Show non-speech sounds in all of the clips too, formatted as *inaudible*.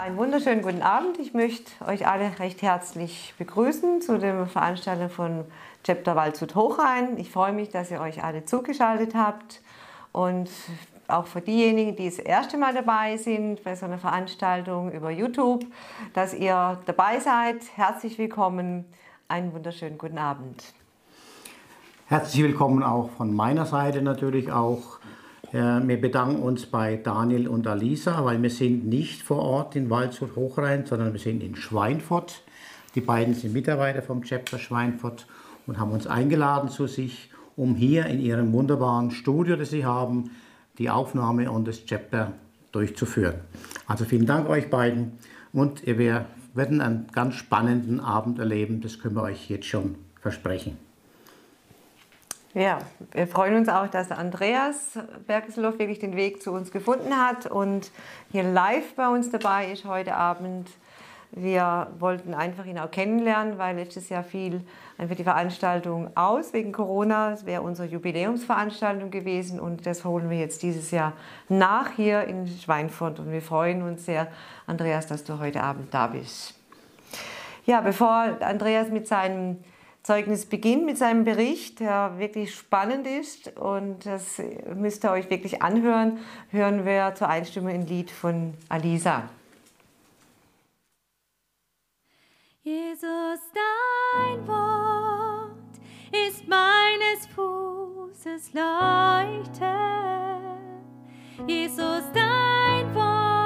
einen wunderschönen guten Abend. Ich möchte euch alle recht herzlich begrüßen zu der Veranstaltung von Chapter Waldshut Hochrhein. Ich freue mich, dass ihr euch alle zugeschaltet habt und auch für diejenigen, die das erste Mal dabei sind bei so einer Veranstaltung über YouTube, dass ihr dabei seid. Herzlich willkommen. Einen wunderschönen guten Abend. Herzlich willkommen auch von meiner Seite natürlich auch wir bedanken uns bei Daniel und Alisa, weil wir sind nicht vor Ort in Waldshut Hochrhein, sondern wir sind in Schweinfurt. Die beiden sind Mitarbeiter vom Chapter Schweinfurt und haben uns eingeladen zu sich, um hier in ihrem wunderbaren Studio, das sie haben, die Aufnahme und das Chapter durchzuführen. Also vielen Dank euch beiden und wir werden einen ganz spannenden Abend erleben, das können wir euch jetzt schon versprechen. Ja, wir freuen uns auch, dass Andreas Bergesloff wirklich den Weg zu uns gefunden hat und hier live bei uns dabei ist heute Abend. Wir wollten einfach ihn auch kennenlernen, weil letztes Jahr fiel einfach die Veranstaltung aus wegen Corona. Es wäre unsere Jubiläumsveranstaltung gewesen und das holen wir jetzt dieses Jahr nach hier in Schweinfurt und wir freuen uns sehr, Andreas, dass du heute Abend da bist. Ja, bevor Andreas mit seinem Zeugnis beginnt mit seinem Bericht, der wirklich spannend ist und das müsst ihr euch wirklich anhören, hören wir zur Einstimmung ein Lied von Alisa. Jesus, dein Wort ist meines Fußes Leuchte. Jesus, dein Wort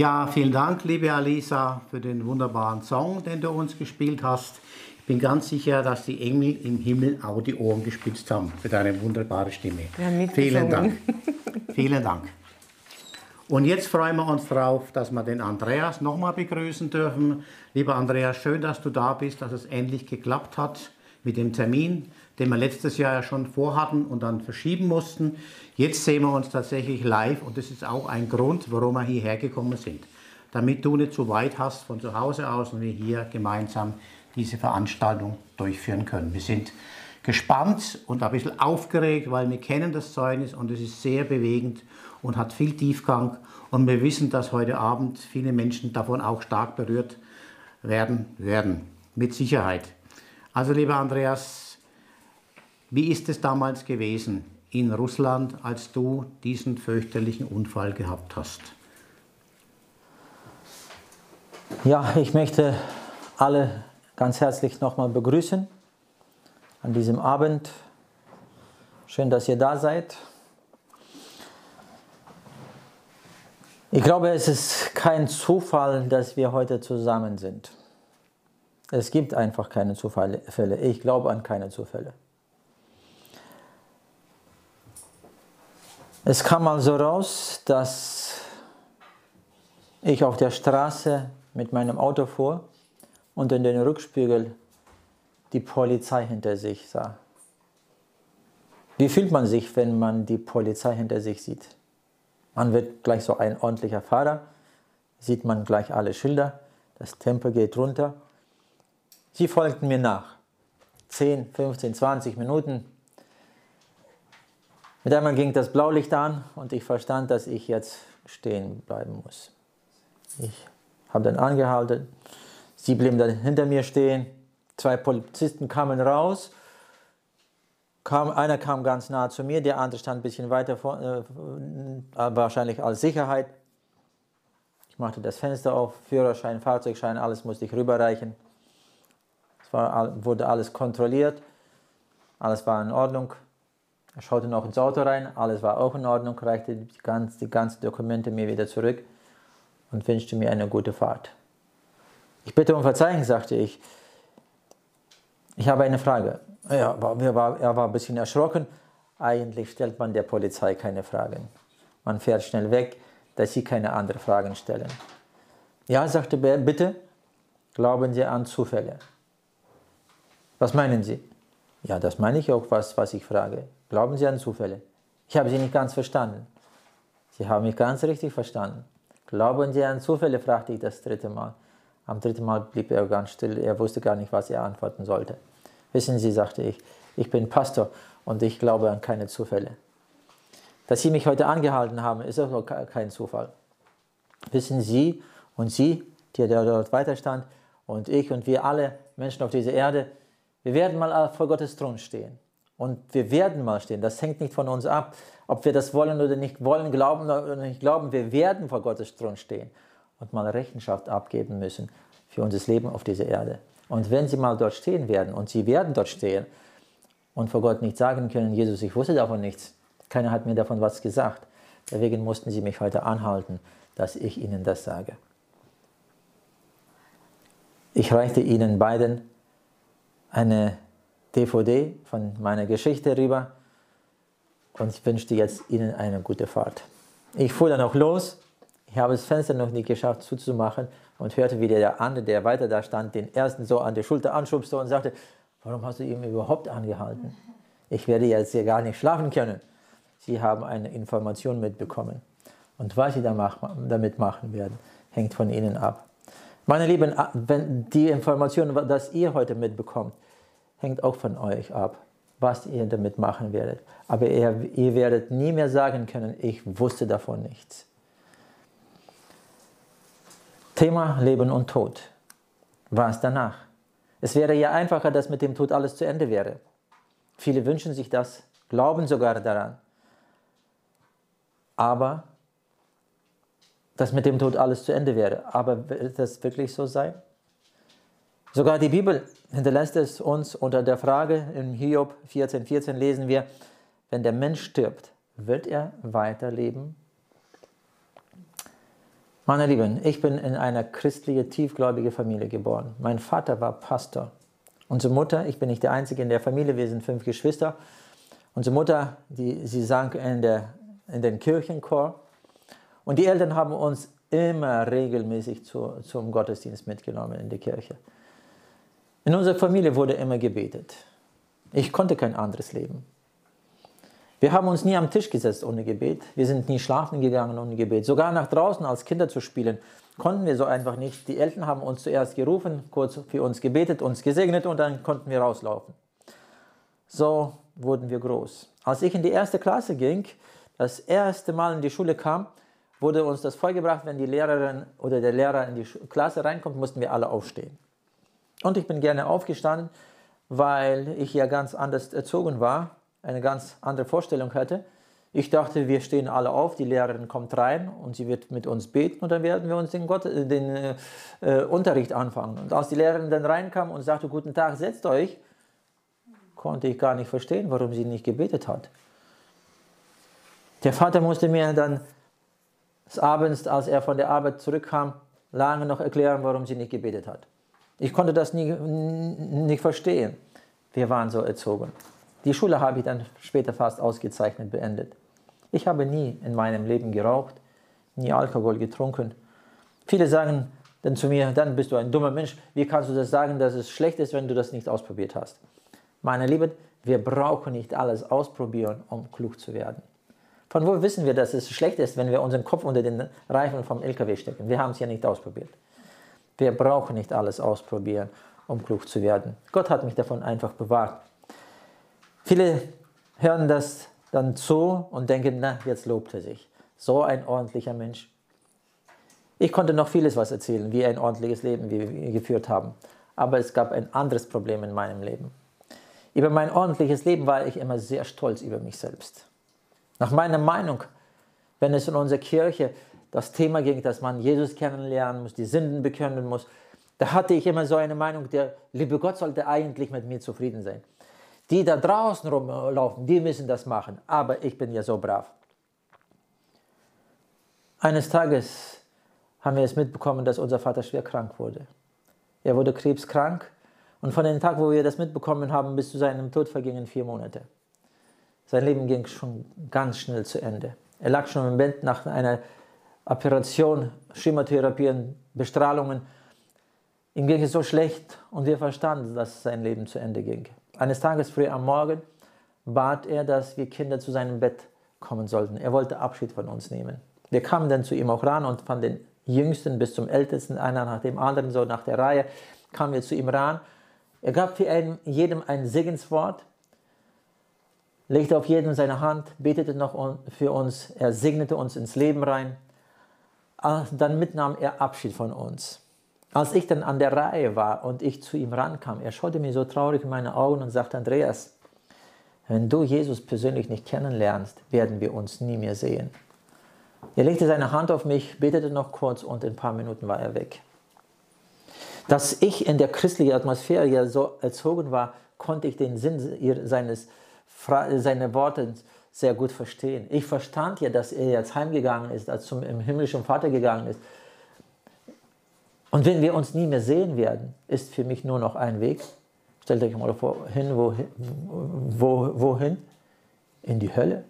Ja, vielen Dank, liebe Alisa, für den wunderbaren Song, den du uns gespielt hast. Ich bin ganz sicher, dass die Engel im Himmel auch die Ohren gespitzt haben für deine wunderbare Stimme. Haben vielen Dank. *laughs* vielen Dank. Und jetzt freuen wir uns darauf, dass wir den Andreas nochmal begrüßen dürfen. Lieber Andreas, schön, dass du da bist, dass es endlich geklappt hat mit dem Termin, den wir letztes Jahr ja schon vorhatten und dann verschieben mussten. Jetzt sehen wir uns tatsächlich live und das ist auch ein Grund, warum wir hierher gekommen sind. Damit du nicht zu weit hast von zu Hause aus und wir hier gemeinsam diese Veranstaltung durchführen können. Wir sind gespannt und ein bisschen aufgeregt, weil wir kennen das Zeugnis und es ist sehr bewegend und hat viel Tiefgang. Und wir wissen, dass heute Abend viele Menschen davon auch stark berührt werden werden. Mit Sicherheit. Also lieber Andreas, wie ist es damals gewesen in Russland, als du diesen fürchterlichen Unfall gehabt hast? Ja, ich möchte alle ganz herzlich nochmal begrüßen an diesem Abend. Schön, dass ihr da seid. Ich glaube, es ist kein Zufall, dass wir heute zusammen sind. Es gibt einfach keine Zufälle. Ich glaube an keine Zufälle. Es kam also raus, dass ich auf der Straße mit meinem Auto fuhr und in den Rückspiegel die Polizei hinter sich sah. Wie fühlt man sich, wenn man die Polizei hinter sich sieht? Man wird gleich so ein ordentlicher Fahrer, sieht man gleich alle Schilder, das Tempo geht runter. Sie folgten mir nach. 10, 15, 20 Minuten. Mit einmal ging das Blaulicht an und ich verstand, dass ich jetzt stehen bleiben muss. Ich habe dann angehalten. Sie blieben dann hinter mir stehen. Zwei Polizisten kamen raus. Kam, einer kam ganz nah zu mir, der andere stand ein bisschen weiter vor, äh, wahrscheinlich als Sicherheit. Ich machte das Fenster auf, Führerschein, Fahrzeugschein, alles musste ich rüberreichen. Es war, wurde alles kontrolliert, alles war in Ordnung. Er schaute noch ins Auto rein, alles war auch in Ordnung, reichte die, ganz, die ganzen Dokumente mir wieder zurück und wünschte mir eine gute Fahrt. Ich bitte um Verzeihung, sagte ich. Ich habe eine Frage. Er war, er war ein bisschen erschrocken. Eigentlich stellt man der Polizei keine Fragen. Man fährt schnell weg, dass sie keine anderen Fragen stellen. Ja, sagte er, bitte, glauben Sie an Zufälle. Was meinen Sie? Ja, das meine ich auch, was, was ich frage. Glauben Sie an Zufälle? Ich habe Sie nicht ganz verstanden. Sie haben mich ganz richtig verstanden. Glauben Sie an Zufälle? fragte ich das dritte Mal. Am dritten Mal blieb er ganz still. Er wusste gar nicht, was er antworten sollte. Wissen Sie, sagte ich, ich bin Pastor und ich glaube an keine Zufälle. Dass Sie mich heute angehalten haben, ist auch kein Zufall. Wissen Sie und Sie, der dort weiterstand, und ich und wir alle Menschen auf dieser Erde, wir werden mal vor Gottes Thron stehen. Und wir werden mal stehen. Das hängt nicht von uns ab, ob wir das wollen oder nicht wollen, glauben oder nicht glauben. Wir werden vor Gottes Thron stehen und mal Rechenschaft abgeben müssen für unser Leben auf dieser Erde. Und wenn sie mal dort stehen werden, und sie werden dort stehen, und vor Gott nicht sagen können, Jesus, ich wusste davon nichts, keiner hat mir davon was gesagt, deswegen mussten sie mich heute anhalten, dass ich ihnen das sage. Ich reichte ihnen beiden eine DVD von meiner Geschichte rüber und ich wünschte jetzt ihnen eine gute Fahrt. Ich fuhr dann auch los. Ich habe das Fenster noch nicht geschafft zuzumachen und hörte, wie der andere, der weiter da stand, den ersten so an der Schulter anschubste und sagte, warum hast du ihn überhaupt angehalten? Ich werde jetzt hier gar nicht schlafen können. Sie haben eine Information mitbekommen. Und was Sie damit machen werden, hängt von Ihnen ab. Meine Lieben, wenn die Information, das ihr heute mitbekommt, hängt auch von euch ab, was ihr damit machen werdet. Aber ihr, ihr werdet nie mehr sagen können, ich wusste davon nichts. Thema Leben und Tod. Was danach? Es wäre ja einfacher, dass mit dem Tod alles zu Ende wäre. Viele wünschen sich das, glauben sogar daran. Aber dass mit dem Tod alles zu Ende wäre. Aber wird das wirklich so sein? Sogar die Bibel hinterlässt es uns unter der Frage, in Hiob 14,14 14 lesen wir, wenn der Mensch stirbt, wird er weiterleben? Meine Lieben, ich bin in einer christlichen, tiefgläubigen Familie geboren. Mein Vater war Pastor. Unsere Mutter, ich bin nicht der Einzige in der Familie, wir sind fünf Geschwister. Unsere Mutter, die, sie sang in, der, in den Kirchenchor. Und die Eltern haben uns immer regelmäßig zu, zum Gottesdienst mitgenommen in die Kirche. In unserer Familie wurde immer gebetet. Ich konnte kein anderes Leben. Wir haben uns nie am Tisch gesetzt ohne Gebet. Wir sind nie schlafen gegangen ohne Gebet. Sogar nach draußen als Kinder zu spielen, konnten wir so einfach nicht. Die Eltern haben uns zuerst gerufen, kurz für uns gebetet, uns gesegnet und dann konnten wir rauslaufen. So wurden wir groß. Als ich in die erste Klasse ging, das erste Mal in die Schule kam, wurde uns das vorgebracht, wenn die Lehrerin oder der Lehrer in die Klasse reinkommt, mussten wir alle aufstehen. Und ich bin gerne aufgestanden, weil ich ja ganz anders erzogen war, eine ganz andere Vorstellung hatte. Ich dachte, wir stehen alle auf, die Lehrerin kommt rein und sie wird mit uns beten und dann werden wir uns den, Gott, den äh, äh, Unterricht anfangen. Und als die Lehrerin dann reinkam und sagte, guten Tag, setzt euch, konnte ich gar nicht verstehen, warum sie nicht gebetet hat. Der Vater musste mir dann abends, als er von der Arbeit zurückkam, lange noch erklären, warum sie nicht gebetet hat. Ich konnte das nie, nicht verstehen. Wir waren so erzogen. Die Schule habe ich dann später fast ausgezeichnet beendet. Ich habe nie in meinem Leben geraucht, nie Alkohol getrunken. Viele sagen dann zu mir, dann bist du ein dummer Mensch. Wie kannst du das sagen, dass es schlecht ist, wenn du das nicht ausprobiert hast? Meine Lieben, wir brauchen nicht alles ausprobieren, um klug zu werden. Von wo wissen wir, dass es schlecht ist, wenn wir unseren Kopf unter den Reifen vom LKW stecken? Wir haben es ja nicht ausprobiert. Wir brauchen nicht alles ausprobieren, um klug zu werden. Gott hat mich davon einfach bewahrt. Viele hören das dann zu und denken, na, jetzt lobt er sich. So ein ordentlicher Mensch. Ich konnte noch vieles was erzählen, wie ein ordentliches Leben wir geführt haben. Aber es gab ein anderes Problem in meinem Leben. Über mein ordentliches Leben war ich immer sehr stolz über mich selbst. Nach meiner Meinung, wenn es in unserer Kirche das Thema ging, dass man Jesus kennenlernen muss, die Sünden bekennen muss, da hatte ich immer so eine Meinung, der liebe Gott sollte eigentlich mit mir zufrieden sein. Die da draußen rumlaufen, die müssen das machen, aber ich bin ja so brav. Eines Tages haben wir es mitbekommen, dass unser Vater schwer krank wurde. Er wurde krebskrank und von dem Tag, wo wir das mitbekommen haben, bis zu seinem Tod vergingen vier Monate. Sein Leben ging schon ganz schnell zu Ende. Er lag schon im Bett nach einer Operation, Chemotherapien, Bestrahlungen. Ihm ging es so schlecht und wir verstanden, dass sein Leben zu Ende ging. Eines Tages früh am Morgen bat er, dass wir Kinder zu seinem Bett kommen sollten. Er wollte Abschied von uns nehmen. Wir kamen dann zu ihm auch ran und von den Jüngsten bis zum Ältesten, einer nach dem anderen, so nach der Reihe, kamen wir zu ihm ran. Er gab für einen, jedem ein Segenswort legte auf jeden seine Hand, betete noch für uns, er segnete uns ins Leben rein. Dann mitnahm er Abschied von uns. Als ich dann an der Reihe war und ich zu ihm rankam, er schaute mir so traurig in meine Augen und sagte, Andreas, wenn du Jesus persönlich nicht kennenlernst, werden wir uns nie mehr sehen. Er legte seine Hand auf mich, betete noch kurz und in ein paar Minuten war er weg. dass ich in der christlichen Atmosphäre ja so erzogen war, konnte ich den Sinn seines, seiner Worte sehr gut verstehen. Ich verstand ja, dass er jetzt heimgegangen ist, als zum im himmlischen Vater gegangen ist. Und wenn wir uns nie mehr sehen werden, ist für mich nur noch ein Weg. Stellt euch mal vor, hin, wohin, wo, wohin? In die Hölle.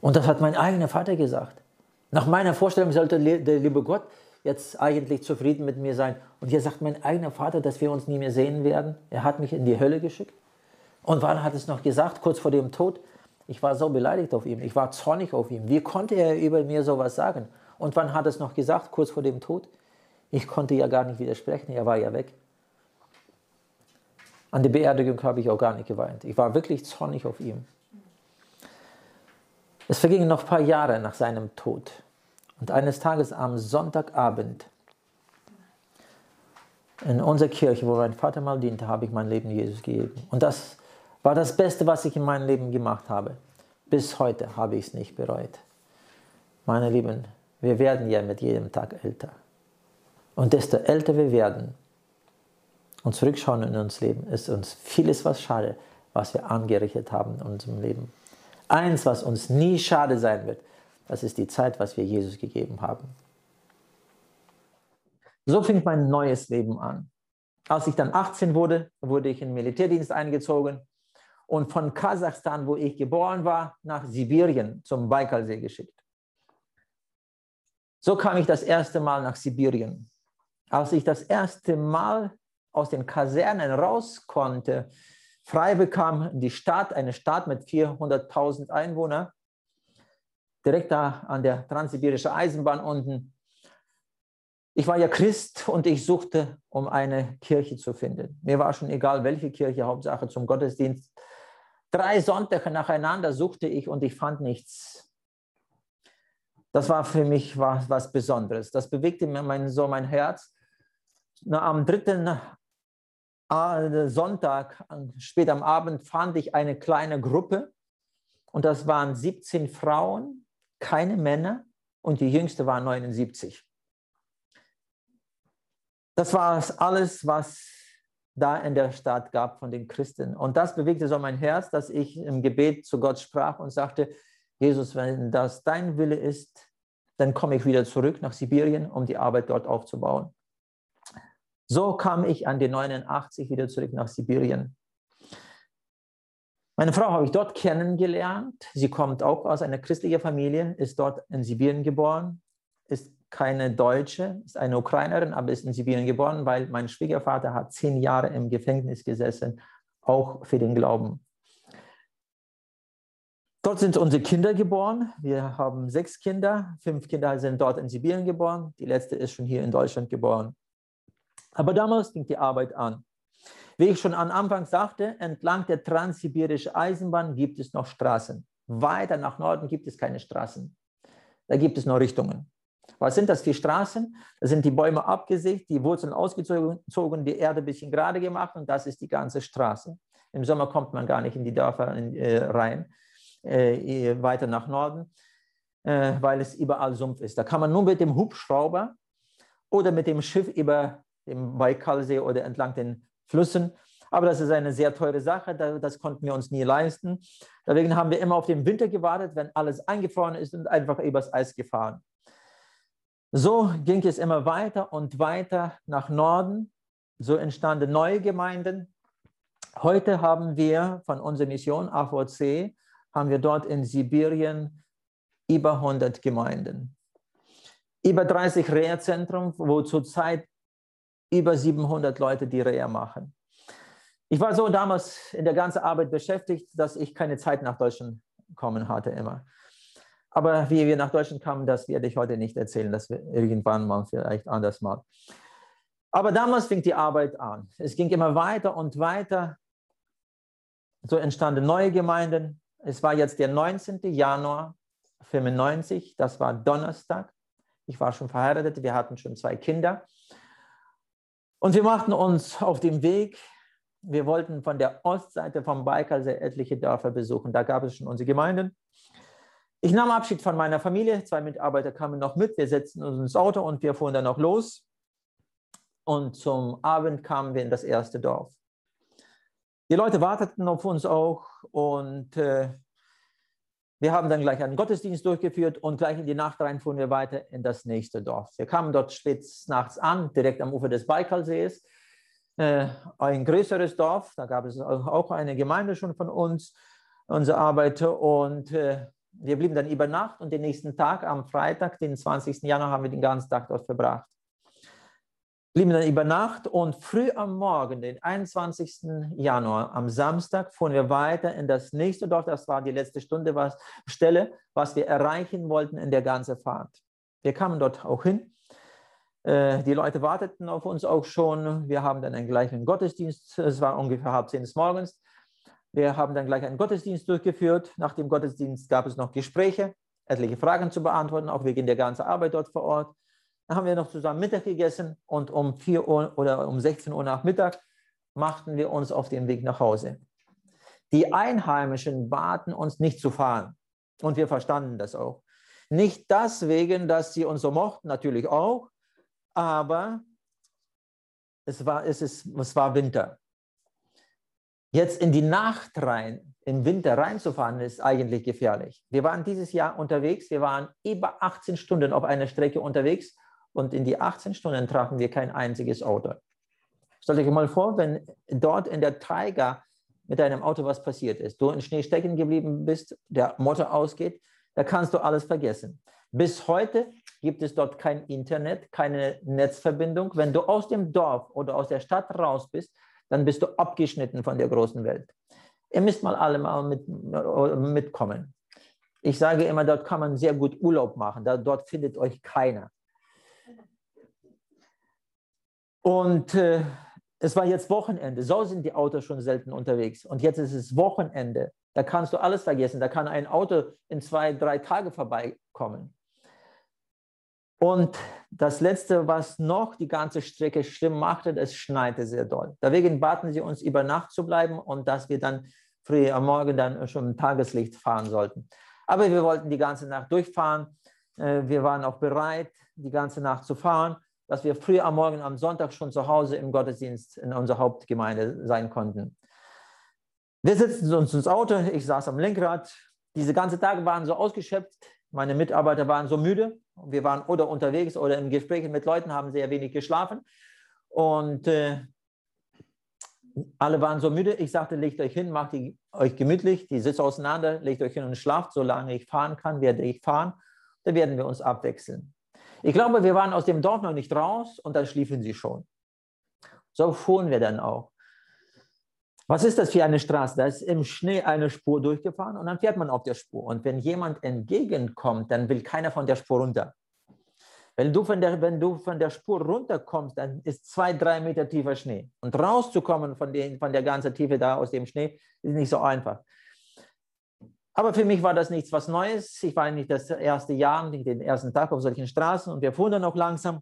Und das hat mein eigener Vater gesagt. Nach meiner Vorstellung sollte der liebe Gott jetzt eigentlich zufrieden mit mir sein. Und hier sagt mein eigener Vater, dass wir uns nie mehr sehen werden. Er hat mich in die Hölle geschickt. Und wann hat es noch gesagt, kurz vor dem Tod? Ich war so beleidigt auf ihn, ich war zornig auf ihn. Wie konnte er über mir sowas sagen? Und wann hat es noch gesagt, kurz vor dem Tod? Ich konnte ja gar nicht widersprechen, er war ja weg. An der Beerdigung habe ich auch gar nicht geweint. Ich war wirklich zornig auf ihn. Es vergingen noch ein paar Jahre nach seinem Tod. Und eines Tages am Sonntagabend in unserer Kirche, wo mein Vater mal diente, habe ich mein Leben Jesus gegeben. Und das war das Beste, was ich in meinem Leben gemacht habe. Bis heute habe ich es nicht bereut. Meine Lieben, wir werden ja mit jedem Tag älter. Und desto älter wir werden und zurückschauen in uns Leben, ist uns vieles was schade, was wir angerichtet haben in unserem Leben. Eins, was uns nie schade sein wird, das ist die Zeit, was wir Jesus gegeben haben. So fing mein neues Leben an. Als ich dann 18 wurde, wurde ich in den Militärdienst eingezogen und von Kasachstan, wo ich geboren war, nach Sibirien zum Baikalsee geschickt. So kam ich das erste Mal nach Sibirien. Als ich das erste Mal aus den Kasernen raus konnte, frei bekam die Stadt, eine Stadt mit 400.000 Einwohnern, direkt da an der transsibirischen Eisenbahn unten. Ich war ja Christ und ich suchte, um eine Kirche zu finden. Mir war schon egal, welche Kirche, Hauptsache zum Gottesdienst. Drei Sonntage nacheinander suchte ich und ich fand nichts. Das war für mich was, was Besonderes. Das bewegte mir mein, so mein Herz. Na, am dritten äh, Sonntag, spät am Abend, fand ich eine kleine Gruppe und das waren 17 Frauen, keine Männer und die jüngste war 79. Das war alles, was da in der Stadt gab von den Christen. Und das bewegte so mein Herz, dass ich im Gebet zu Gott sprach und sagte, Jesus, wenn das dein Wille ist, dann komme ich wieder zurück nach Sibirien, um die Arbeit dort aufzubauen. So kam ich an die 89 wieder zurück nach Sibirien. Meine Frau habe ich dort kennengelernt. Sie kommt auch aus einer christlichen Familie, ist dort in Sibirien geboren, ist keine Deutsche, ist eine Ukrainerin, aber ist in Sibirien geboren, weil mein Schwiegervater hat zehn Jahre im Gefängnis gesessen, auch für den Glauben. Dort sind unsere Kinder geboren. Wir haben sechs Kinder. Fünf Kinder sind dort in Sibirien geboren. Die letzte ist schon hier in Deutschland geboren. Aber damals ging die Arbeit an. Wie ich schon am Anfang sagte, entlang der transsibirischen Eisenbahn gibt es noch Straßen. Weiter nach Norden gibt es keine Straßen. Da gibt es nur Richtungen. Was sind das für Straßen? Da sind die Bäume abgesägt, die Wurzeln ausgezogen, die Erde ein bisschen gerade gemacht und das ist die ganze Straße. Im Sommer kommt man gar nicht in die Dörfer äh, rein, äh, weiter nach Norden, äh, weil es überall Sumpf ist. Da kann man nur mit dem Hubschrauber oder mit dem Schiff über den Baikalsee oder entlang den Flüssen. Aber das ist eine sehr teure Sache, das konnten wir uns nie leisten. Deswegen haben wir immer auf den Winter gewartet, wenn alles eingefroren ist und einfach übers Eis gefahren. So ging es immer weiter und weiter nach Norden. So entstanden neue Gemeinden. Heute haben wir von unserer Mission AVC, haben wir dort in Sibirien über 100 Gemeinden. Über 30 Rehrzentren, wo zurzeit über 700 Leute die Reha machen. Ich war so damals in der ganzen Arbeit beschäftigt, dass ich keine Zeit nach Deutschland kommen hatte immer. Aber wie wir nach Deutschland kamen, das werde ich heute nicht erzählen. Das wird irgendwann mal vielleicht anders mal. Aber damals fing die Arbeit an. Es ging immer weiter und weiter. So entstanden neue Gemeinden. Es war jetzt der 19. Januar 95. Das war Donnerstag. Ich war schon verheiratet. Wir hatten schon zwei Kinder. Und wir machten uns auf den Weg. Wir wollten von der Ostseite vom Baikalsee etliche Dörfer besuchen. Da gab es schon unsere Gemeinden. Ich nahm Abschied von meiner Familie. Zwei Mitarbeiter kamen noch mit. Wir setzten uns ins Auto und wir fuhren dann noch los. und zum Abend kamen wir in das erste Dorf. Die Leute warteten auf uns auch und äh, wir haben dann gleich einen Gottesdienst durchgeführt und gleich in die Nacht rein fuhren wir weiter in das nächste Dorf. Wir kamen dort spät nachts an, direkt am Ufer des Baikalsees. Äh, ein größeres Dorf, da gab es auch eine Gemeinde schon von uns, unsere Arbeiter. Und äh, wir blieben dann über Nacht und den nächsten Tag, am Freitag, den 20. Januar, haben wir den ganzen Tag dort verbracht blieben dann über Nacht und früh am Morgen, den 21. Januar, am Samstag, fuhren wir weiter in das nächste Dorf. Das war die letzte Stunde, was, Stelle, was wir erreichen wollten in der ganzen Fahrt. Wir kamen dort auch hin. Äh, die Leute warteten auf uns auch schon. Wir haben dann einen gleichen Gottesdienst. Es war ungefähr halb zehn des Morgens. Wir haben dann gleich einen Gottesdienst durchgeführt. Nach dem Gottesdienst gab es noch Gespräche, etliche Fragen zu beantworten, auch wegen der ganzen Arbeit dort vor Ort. Dann haben wir noch zusammen Mittag gegessen und um 4 Uhr oder um 16 Uhr nach Mittag machten wir uns auf den Weg nach Hause. Die Einheimischen baten uns nicht zu fahren und wir verstanden das auch. Nicht deswegen, dass sie uns so mochten, natürlich auch, aber es war, es, ist, es war Winter. Jetzt in die Nacht rein, im Winter reinzufahren, ist eigentlich gefährlich. Wir waren dieses Jahr unterwegs, wir waren über 18 Stunden auf einer Strecke unterwegs und in die 18 Stunden trafen wir kein einziges Auto. Stellt euch mal vor, wenn dort in der Taiga mit deinem Auto was passiert ist, du in Schnee stecken geblieben bist, der Motor ausgeht, da kannst du alles vergessen. Bis heute gibt es dort kein Internet, keine Netzverbindung. Wenn du aus dem Dorf oder aus der Stadt raus bist, dann bist du abgeschnitten von der großen Welt. Ihr müsst mal alle mal mit, mitkommen. Ich sage immer, dort kann man sehr gut Urlaub machen. Da, dort findet euch keiner. Und äh, es war jetzt Wochenende. So sind die Autos schon selten unterwegs. Und jetzt ist es Wochenende. Da kannst du alles vergessen. Da kann ein Auto in zwei, drei Tage vorbeikommen. Und das Letzte, was noch die ganze Strecke schlimm machte, es schneite sehr doll. Deswegen baten sie uns, über Nacht zu bleiben und dass wir dann früh am Morgen dann schon im Tageslicht fahren sollten. Aber wir wollten die ganze Nacht durchfahren. Äh, wir waren auch bereit, die ganze Nacht zu fahren dass wir früh am Morgen am Sonntag schon zu Hause im Gottesdienst in unserer Hauptgemeinde sein konnten. Wir sitzen uns ins Auto, ich saß am Lenkrad. Diese ganzen Tage waren so ausgeschöpft, meine Mitarbeiter waren so müde. Wir waren oder unterwegs oder in Gesprächen mit Leuten, haben sehr wenig geschlafen. Und äh, alle waren so müde. Ich sagte, legt euch hin, macht die, euch gemütlich, die Sitze auseinander, legt euch hin und schlaft. Solange ich fahren kann, werde ich fahren. Da werden wir uns abwechseln. Ich glaube, wir waren aus dem Dorf noch nicht raus und dann schliefen sie schon. So fuhren wir dann auch. Was ist das für eine Straße? Da ist im Schnee eine Spur durchgefahren und dann fährt man auf der Spur. Und wenn jemand entgegenkommt, dann will keiner von der Spur runter. Wenn du von der, wenn du von der Spur runterkommst, dann ist zwei, drei Meter tiefer Schnee. Und rauszukommen von, den, von der ganzen Tiefe da aus dem Schnee ist nicht so einfach. Aber für mich war das nichts was Neues. Ich war nicht das erste Jahr, nicht den ersten Tag auf solchen Straßen und wir fuhren dann auch langsam.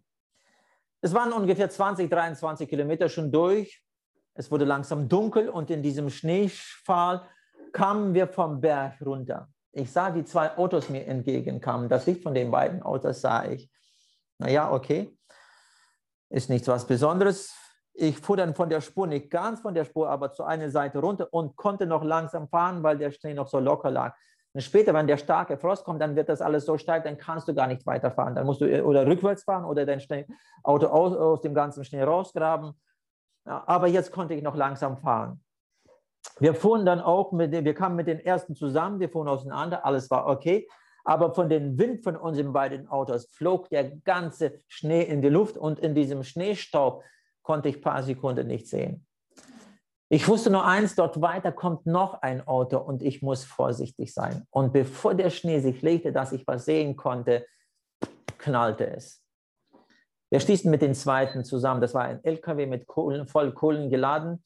Es waren ungefähr 20, 23 Kilometer schon durch. Es wurde langsam dunkel und in diesem Schneefall kamen wir vom Berg runter. Ich sah, wie zwei Autos mir entgegenkamen. Das Licht von den beiden Autos sah ich. Naja, okay. Ist nichts was Besonderes. Ich fuhr dann von der Spur, nicht ganz von der Spur, aber zu einer Seite runter und konnte noch langsam fahren, weil der Schnee noch so locker lag. Und später, wenn der starke Frost kommt, dann wird das alles so steil, dann kannst du gar nicht weiterfahren. Dann musst du äh, oder rückwärts fahren oder dein Schnee, Auto aus, aus dem ganzen Schnee rausgraben. Aber jetzt konnte ich noch langsam fahren. Wir fuhren dann auch, mit, wir kamen mit den ersten zusammen, wir fuhren auseinander, alles war okay. Aber von dem Wind von unseren beiden Autos flog der ganze Schnee in die Luft und in diesem Schneestaub konnte ich ein paar Sekunden nicht sehen. Ich wusste nur eins, dort weiter kommt noch ein Auto und ich muss vorsichtig sein. Und bevor der Schnee sich legte, dass ich was sehen konnte, knallte es. Wir stießen mit den zweiten zusammen. Das war ein LKW mit Kohlen, voll Kohlen geladen.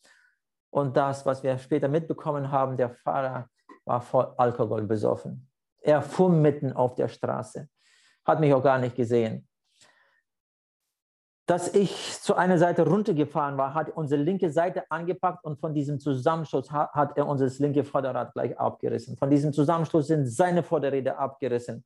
Und das, was wir später mitbekommen haben, der Fahrer war voll Alkohol besoffen. Er fuhr mitten auf der Straße, hat mich auch gar nicht gesehen dass ich zu einer Seite runtergefahren war, hat unsere linke Seite angepackt und von diesem Zusammenstoß hat, er unser linke Vorderrad gleich abgerissen. Von diesem Zusammenstoß sind seine Vorderräder abgerissen.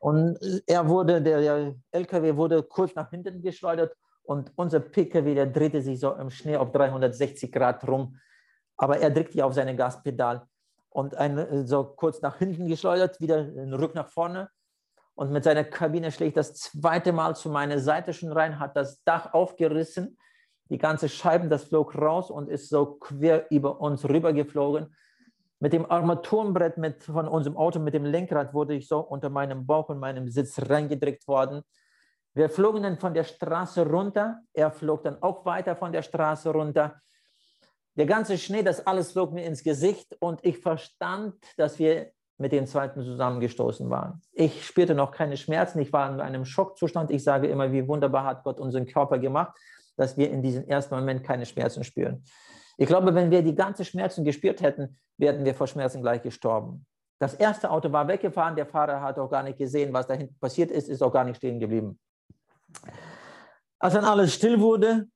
Und er wurde, der LKW wurde kurz nach hinten geschleudert und unser PKW, der drehte sich so im Schnee auf 360 Grad rum, aber er drückte auf seine Gaspedal und ein, so kurz nach hinten geschleudert, wieder den Rück nach vorne und mit seiner Kabine schlägt das zweite Mal zu meiner Seite schon rein, hat das Dach aufgerissen, die ganze Scheiben, das flog raus und ist so quer über uns rübergeflogen. Mit dem Armaturenbrett mit, von unserem Auto, mit dem Lenkrad, wurde ich so unter meinem Bauch und meinem Sitz reingedrückt worden. Wir flogen dann von der Straße runter. Er flog dann auch weiter von der Straße runter. Der ganze Schnee, das alles flog mir ins Gesicht und ich verstand, dass wir mit dem zweiten zusammengestoßen waren. Ich spürte noch keine Schmerzen. Ich war in einem Schockzustand. Ich sage immer, wie wunderbar hat Gott unseren Körper gemacht, dass wir in diesem ersten Moment keine Schmerzen spüren. Ich glaube, wenn wir die ganzen Schmerzen gespürt hätten, wären wir vor Schmerzen gleich gestorben. Das erste Auto war weggefahren, der Fahrer hat auch gar nicht gesehen, was da hinten passiert ist, ist auch gar nicht stehen geblieben. Als dann alles still wurde,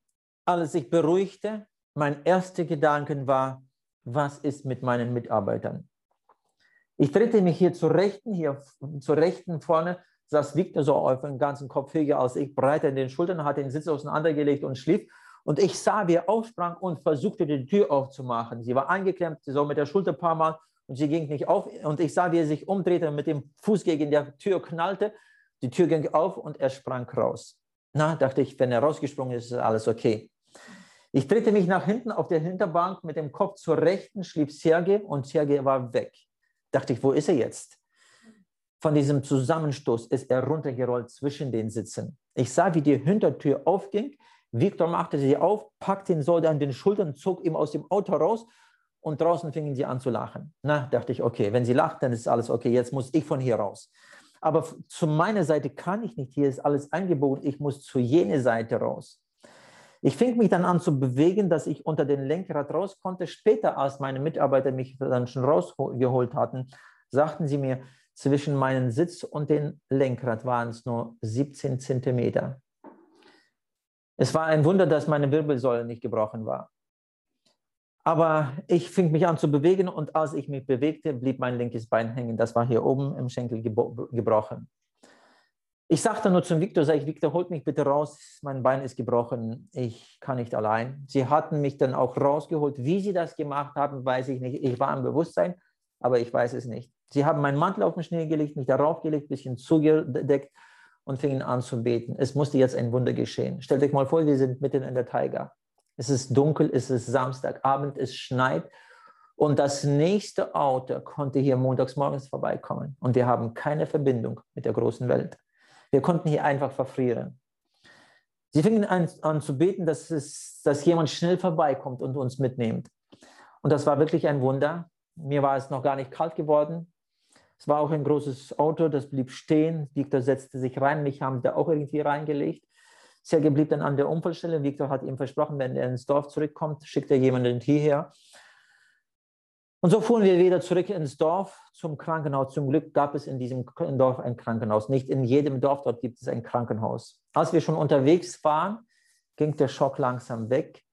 alles sich beruhigte, mein erster Gedanke war, was ist mit meinen Mitarbeitern? Ich drehte mich hier zur Rechten, hier zur Rechten vorne, saß Victor so auf den ganzen Kopf höher als ich, breiter in den Schultern, hat den Sitz auseinandergelegt und schlief. Und ich sah, wie er aufsprang und versuchte, die Tür aufzumachen. Sie war eingeklemmt, so mit der Schulter ein paar Mal und sie ging nicht auf. Und ich sah, wie er sich umdrehte und mit dem Fuß gegen die Tür knallte. Die Tür ging auf und er sprang raus. Na, dachte ich, wenn er rausgesprungen ist, ist alles okay. Ich drehte mich nach hinten auf der Hinterbank mit dem Kopf zur Rechten, schlief Sergei und Sergei war weg. Dachte ich, wo ist er jetzt? Von diesem Zusammenstoß ist er runtergerollt zwischen den Sitzen. Ich sah, wie die Hintertür aufging. Viktor machte sie auf, packte ihn so an den Schultern, zog ihn aus dem Auto raus und draußen fingen sie an zu lachen. Na, dachte ich, okay, wenn sie lacht, dann ist alles okay, jetzt muss ich von hier raus. Aber zu meiner Seite kann ich nicht, hier ist alles eingebogen, ich muss zu jener Seite raus. Ich fing mich dann an zu bewegen, dass ich unter den Lenkrad raus konnte. Später, als meine Mitarbeiter mich dann schon rausgeholt hatten, sagten sie mir, zwischen meinem Sitz und dem Lenkrad waren es nur 17 Zentimeter. Es war ein Wunder, dass meine Wirbelsäule nicht gebrochen war. Aber ich fing mich an zu bewegen und als ich mich bewegte, blieb mein linkes Bein hängen. Das war hier oben im Schenkel gebrochen. Ich sagte nur zum Viktor, sag ich, Viktor, holt mich bitte raus, mein Bein ist gebrochen, ich kann nicht allein. Sie hatten mich dann auch rausgeholt. Wie sie das gemacht haben, weiß ich nicht. Ich war im Bewusstsein, aber ich weiß es nicht. Sie haben meinen Mantel auf den Schnee gelegt, mich darauf gelegt, ein bisschen zugedeckt und fingen an zu beten. Es musste jetzt ein Wunder geschehen. Stellt euch mal vor, wir sind mitten in der Taiga. Es ist dunkel, es ist Samstagabend, es schneit und das nächste Auto konnte hier montags morgens vorbeikommen und wir haben keine Verbindung mit der großen Welt. Wir konnten hier einfach verfrieren. Sie fingen an, an zu beten, dass, es, dass jemand schnell vorbeikommt und uns mitnimmt. Und das war wirklich ein Wunder. Mir war es noch gar nicht kalt geworden. Es war auch ein großes Auto, das blieb stehen. Victor setzte sich rein, mich haben da auch irgendwie reingelegt. Sergei blieb dann an der Unfallstelle. Victor hat ihm versprochen, wenn er ins Dorf zurückkommt, schickt er jemanden hierher. Und so fuhren wir wieder zurück ins Dorf zum Krankenhaus. Zum Glück gab es in diesem Dorf ein Krankenhaus. Nicht in jedem Dorf dort gibt es ein Krankenhaus. Als wir schon unterwegs waren, ging der Schock langsam weg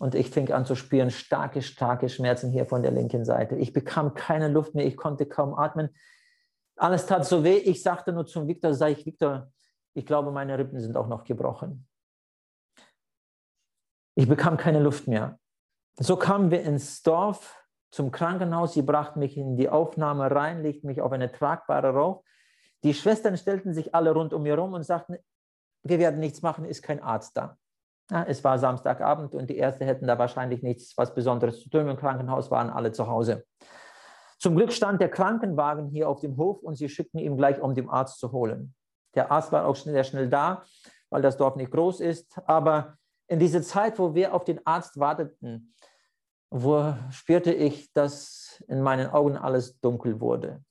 und ich fing an zu spüren starke, starke Schmerzen hier von der linken Seite. Ich bekam keine Luft mehr, ich konnte kaum atmen. Alles tat so weh. Ich sagte nur zum Viktor, sag ich, Viktor, ich glaube, meine Rippen sind auch noch gebrochen. Ich bekam keine Luft mehr. So kamen wir ins Dorf zum Krankenhaus. Sie brachten mich in die Aufnahme rein, legten mich auf eine tragbare Rauch. Die Schwestern stellten sich alle rund um mir herum und sagten, wir werden nichts machen, ist kein Arzt da. Ja, es war Samstagabend und die Ärzte hätten da wahrscheinlich nichts was Besonderes zu tun. Im Krankenhaus waren alle zu Hause. Zum Glück stand der Krankenwagen hier auf dem Hof und sie schickten ihn gleich, um den Arzt zu holen. Der Arzt war auch sehr schnell da, weil das Dorf nicht groß ist. Aber in dieser Zeit, wo wir auf den Arzt warteten, wo spürte ich, dass in meinen Augen alles dunkel wurde.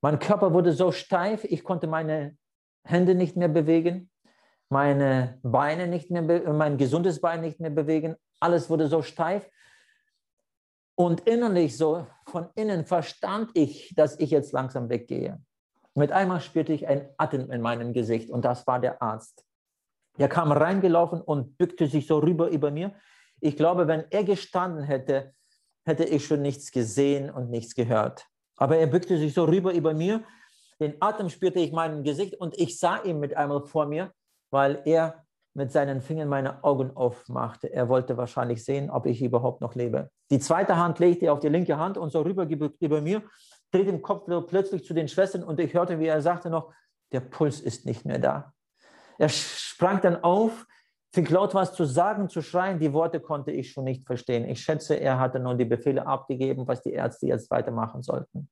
Mein Körper wurde so steif, ich konnte meine Hände nicht mehr bewegen, meine Beine nicht mehr, mein gesundes Bein nicht mehr bewegen. Alles wurde so steif. Und innerlich, so von innen, verstand ich, dass ich jetzt langsam weggehe. Mit einmal spürte ich ein Atem in meinem Gesicht und das war der Arzt. Er kam reingelaufen und bückte sich so rüber über mir. Ich glaube, wenn er gestanden hätte, hätte ich schon nichts gesehen und nichts gehört. Aber er bückte sich so rüber über mir. Den Atem spürte ich in meinem Gesicht und ich sah ihn mit einmal vor mir, weil er mit seinen Fingern meine Augen aufmachte. Er wollte wahrscheinlich sehen, ob ich überhaupt noch lebe. Die zweite Hand legte er auf die linke Hand und so rüber über mir, drehte den Kopf plötzlich zu den Schwestern und ich hörte, wie er sagte noch, der Puls ist nicht mehr da. Er sprang dann auf, fing laut was zu sagen, zu schreien. Die Worte konnte ich schon nicht verstehen. Ich schätze, er hatte nur die Befehle abgegeben, was die Ärzte jetzt weitermachen sollten,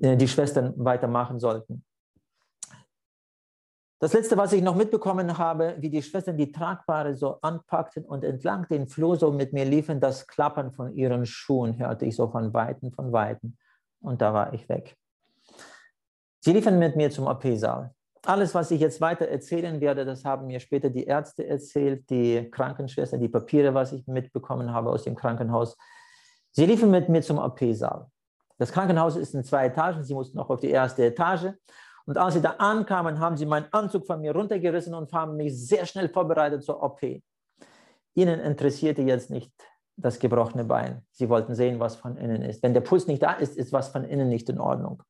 äh, die Schwestern weitermachen sollten. Das letzte, was ich noch mitbekommen habe, wie die Schwestern die Tragbare so anpackten und entlang den Flur so mit mir liefen, das Klappern von ihren Schuhen hörte ich so von Weitem, von Weitem. Und da war ich weg. Sie liefen mit mir zum OP-Saal. Alles, was ich jetzt weiter erzählen werde, das haben mir später die Ärzte erzählt, die Krankenschwester, die Papiere, was ich mitbekommen habe aus dem Krankenhaus. Sie liefen mit mir zum OP-Saal. Das Krankenhaus ist in zwei Etagen. Sie mussten auch auf die erste Etage. Und als sie da ankamen, haben sie meinen Anzug von mir runtergerissen und haben mich sehr schnell vorbereitet zur OP. Ihnen interessierte jetzt nicht das gebrochene Bein. Sie wollten sehen, was von innen ist. Wenn der Puls nicht da ist, ist was von innen nicht in Ordnung.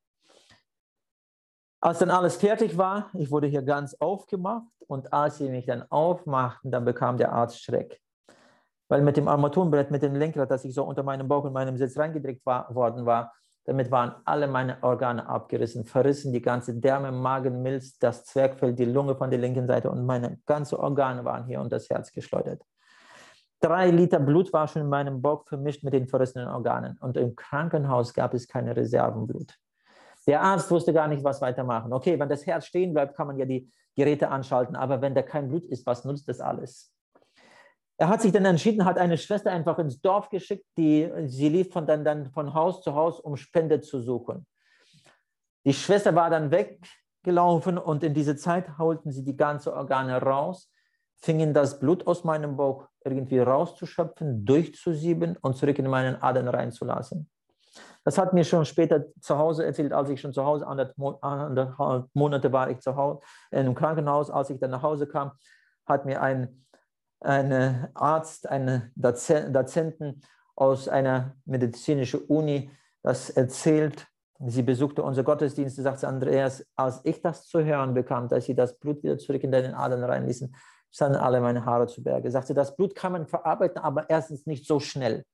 Als dann alles fertig war, ich wurde hier ganz aufgemacht und als sie mich dann aufmachten, dann bekam der Arzt Schreck. Weil mit dem Armaturenbrett, mit dem Lenkrad, das ich so unter meinem Bauch und meinem Sitz reingedrückt war, worden war, damit waren alle meine Organe abgerissen, verrissen, die ganze Därme, Magen, Milz, das Zwergfell, die Lunge von der linken Seite und meine ganzen Organe waren hier und das Herz geschleudert. Drei Liter Blut war schon in meinem Bauch vermischt mit den verrissenen Organen und im Krankenhaus gab es keine Reservenblut. Der Arzt wusste gar nicht, was weitermachen. Okay, wenn das Herz stehen bleibt, kann man ja die Geräte anschalten, aber wenn da kein Blut ist, was nutzt das alles? Er hat sich dann entschieden, hat eine Schwester einfach ins Dorf geschickt, die, sie lief von, dann, dann von Haus zu Haus, um Spende zu suchen. Die Schwester war dann weggelaufen und in dieser Zeit holten sie die ganzen Organe raus, fingen das Blut aus meinem Bauch irgendwie rauszuschöpfen, durchzusieben und zurück in meinen Adern reinzulassen. Das hat mir schon später zu Hause erzählt, als ich schon zu Hause, anderthalb Monate war ich zu Hause in einem Krankenhaus. Als ich dann nach Hause kam, hat mir ein ein Arzt, einen Dozenten aus einer medizinischen Uni das erzählt. Sie besuchte unser Gottesdienst, sagte Andreas, als ich das zu hören bekam, dass sie das Blut wieder zurück in deinen Adern reinließen, standen alle meine Haare zu Berge. Sagte, das Blut kann man verarbeiten, aber erstens nicht so schnell.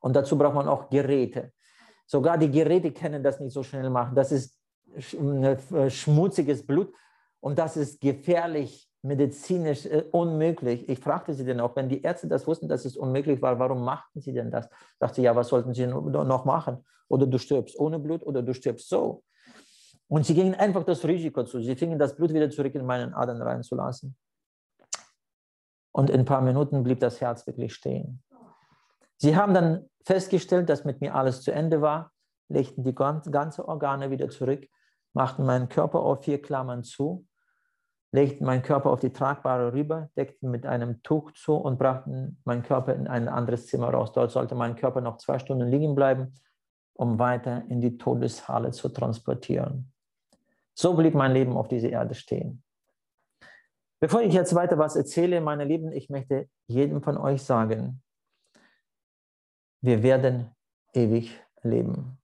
Und dazu braucht man auch Geräte. Sogar die Geräte können das nicht so schnell machen. Das ist äh, schmutziges Blut und das ist gefährlich medizinisch äh, unmöglich. Ich fragte sie dann auch, wenn die Ärzte das wussten, dass es unmöglich war, warum machten sie denn das? Dachte, ja, was sollten sie noch machen? Oder du stirbst ohne Blut oder du stirbst so. Und sie gingen einfach das Risiko zu. Sie fingen das Blut wieder zurück in meinen Adern reinzulassen. Und in ein paar Minuten blieb das Herz wirklich stehen. Sie haben dann festgestellt, dass mit mir alles zu Ende war, legten die ganzen Organe wieder zurück, machten meinen Körper auf vier Klammern zu legten meinen Körper auf die Tragbare rüber, deckten mit einem Tuch zu und brachten meinen Körper in ein anderes Zimmer raus. Dort sollte mein Körper noch zwei Stunden liegen bleiben, um weiter in die Todeshalle zu transportieren. So blieb mein Leben auf dieser Erde stehen. Bevor ich jetzt weiter was erzähle, meine Lieben, ich möchte jedem von euch sagen, wir werden ewig leben.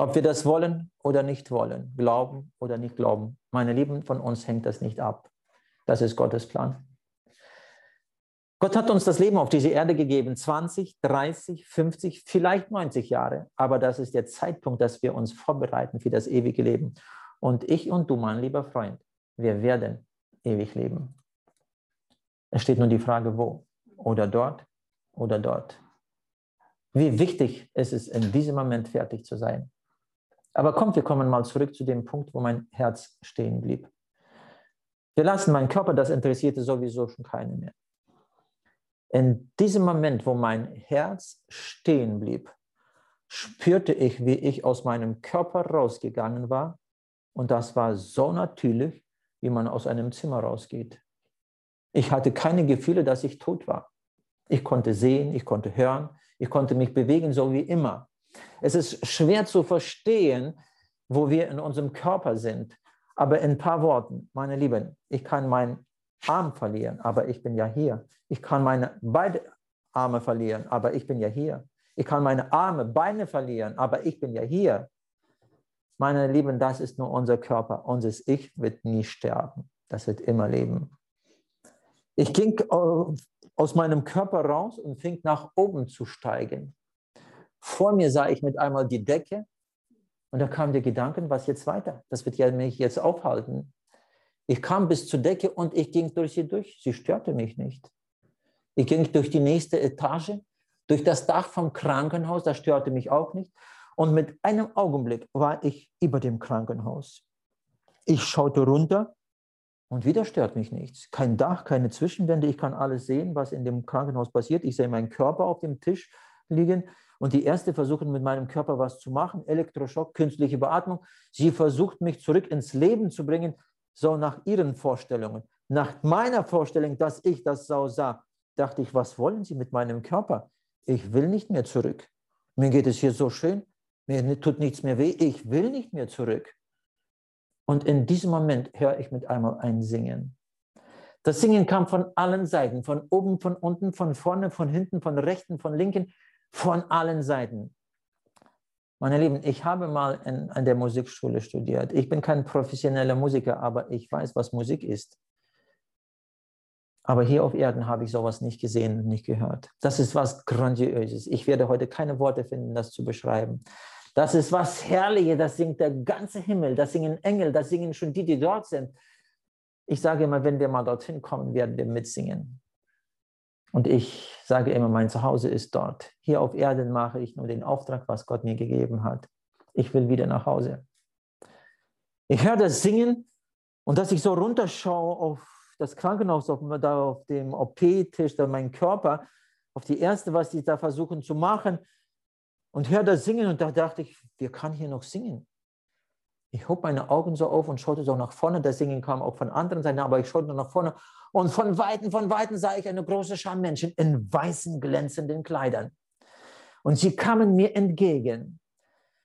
Ob wir das wollen oder nicht wollen, glauben oder nicht glauben, meine Lieben, von uns hängt das nicht ab. Das ist Gottes Plan. Gott hat uns das Leben auf diese Erde gegeben, 20, 30, 50, vielleicht 90 Jahre. Aber das ist der Zeitpunkt, dass wir uns vorbereiten für das ewige Leben. Und ich und du, mein lieber Freund, wir werden ewig leben. Es steht nur die Frage, wo? Oder dort oder dort. Wie wichtig ist es, in diesem Moment fertig zu sein. Aber kommt, wir kommen mal zurück zu dem Punkt, wo mein Herz stehen blieb. Wir lassen meinen Körper, das interessierte sowieso schon keine mehr. In diesem Moment, wo mein Herz stehen blieb, spürte ich, wie ich aus meinem Körper rausgegangen war. Und das war so natürlich, wie man aus einem Zimmer rausgeht. Ich hatte keine Gefühle, dass ich tot war. Ich konnte sehen, ich konnte hören, ich konnte mich bewegen, so wie immer. Es ist schwer zu verstehen, wo wir in unserem Körper sind. Aber in ein paar Worten, meine Lieben, ich kann meinen Arm verlieren, aber ich bin ja hier. Ich kann meine beide Arme verlieren, aber ich bin ja hier. Ich kann meine Arme, Beine verlieren, aber ich bin ja hier. Meine Lieben, das ist nur unser Körper. Unser Ich wird nie sterben. Das wird immer leben. Ich ging äh, aus meinem Körper raus und fing nach oben zu steigen. Vor mir sah ich mit einmal die Decke und da kam der Gedanke, was jetzt weiter? Das wird ja mich jetzt aufhalten. Ich kam bis zur Decke und ich ging durch sie durch. Sie störte mich nicht. Ich ging durch die nächste Etage, durch das Dach vom Krankenhaus, das störte mich auch nicht. Und mit einem Augenblick war ich über dem Krankenhaus. Ich schaute runter und wieder stört mich nichts. Kein Dach, keine Zwischenwände. Ich kann alles sehen, was in dem Krankenhaus passiert. Ich sehe meinen Körper auf dem Tisch liegen. Und die erste versucht mit meinem Körper was zu machen. Elektroschock, künstliche Beatmung. Sie versucht mich zurück ins Leben zu bringen, so nach ihren Vorstellungen. Nach meiner Vorstellung, dass ich das so sah, dachte ich, was wollen Sie mit meinem Körper? Ich will nicht mehr zurück. Mir geht es hier so schön. Mir tut nichts mehr weh. Ich will nicht mehr zurück. Und in diesem Moment höre ich mit einmal ein Singen. Das Singen kam von allen Seiten, von oben, von unten, von vorne, von hinten, von rechten, von linken, von allen Seiten. Meine Lieben, ich habe mal in, an der Musikschule studiert. Ich bin kein professioneller Musiker, aber ich weiß, was Musik ist. Aber hier auf Erden habe ich sowas nicht gesehen und nicht gehört. Das ist was Grandiöses. Ich werde heute keine Worte finden, das zu beschreiben. Das ist was Herrliches, das singt der ganze Himmel, das singen Engel, das singen schon die, die dort sind. Ich sage immer, wenn wir mal dorthin kommen, werden wir mitsingen. Und ich sage immer, mein Zuhause ist dort. Hier auf Erden mache ich nur den Auftrag, was Gott mir gegeben hat. Ich will wieder nach Hause. Ich höre das Singen und dass ich so runterschaue auf das Krankenhaus, auf, da auf dem OP-Tisch, da mein Körper, auf die erste, was die da versuchen zu machen und höre das Singen und da dachte ich, wer kann hier noch singen? Ich hob meine Augen so auf und schaute so nach vorne. Das Singen kam auch von anderen Seiten, aber ich schaute nur nach vorne. Und von Weitem, von Weitem sah ich eine große Schar Menschen in weißen, glänzenden Kleidern. Und sie kamen mir entgegen.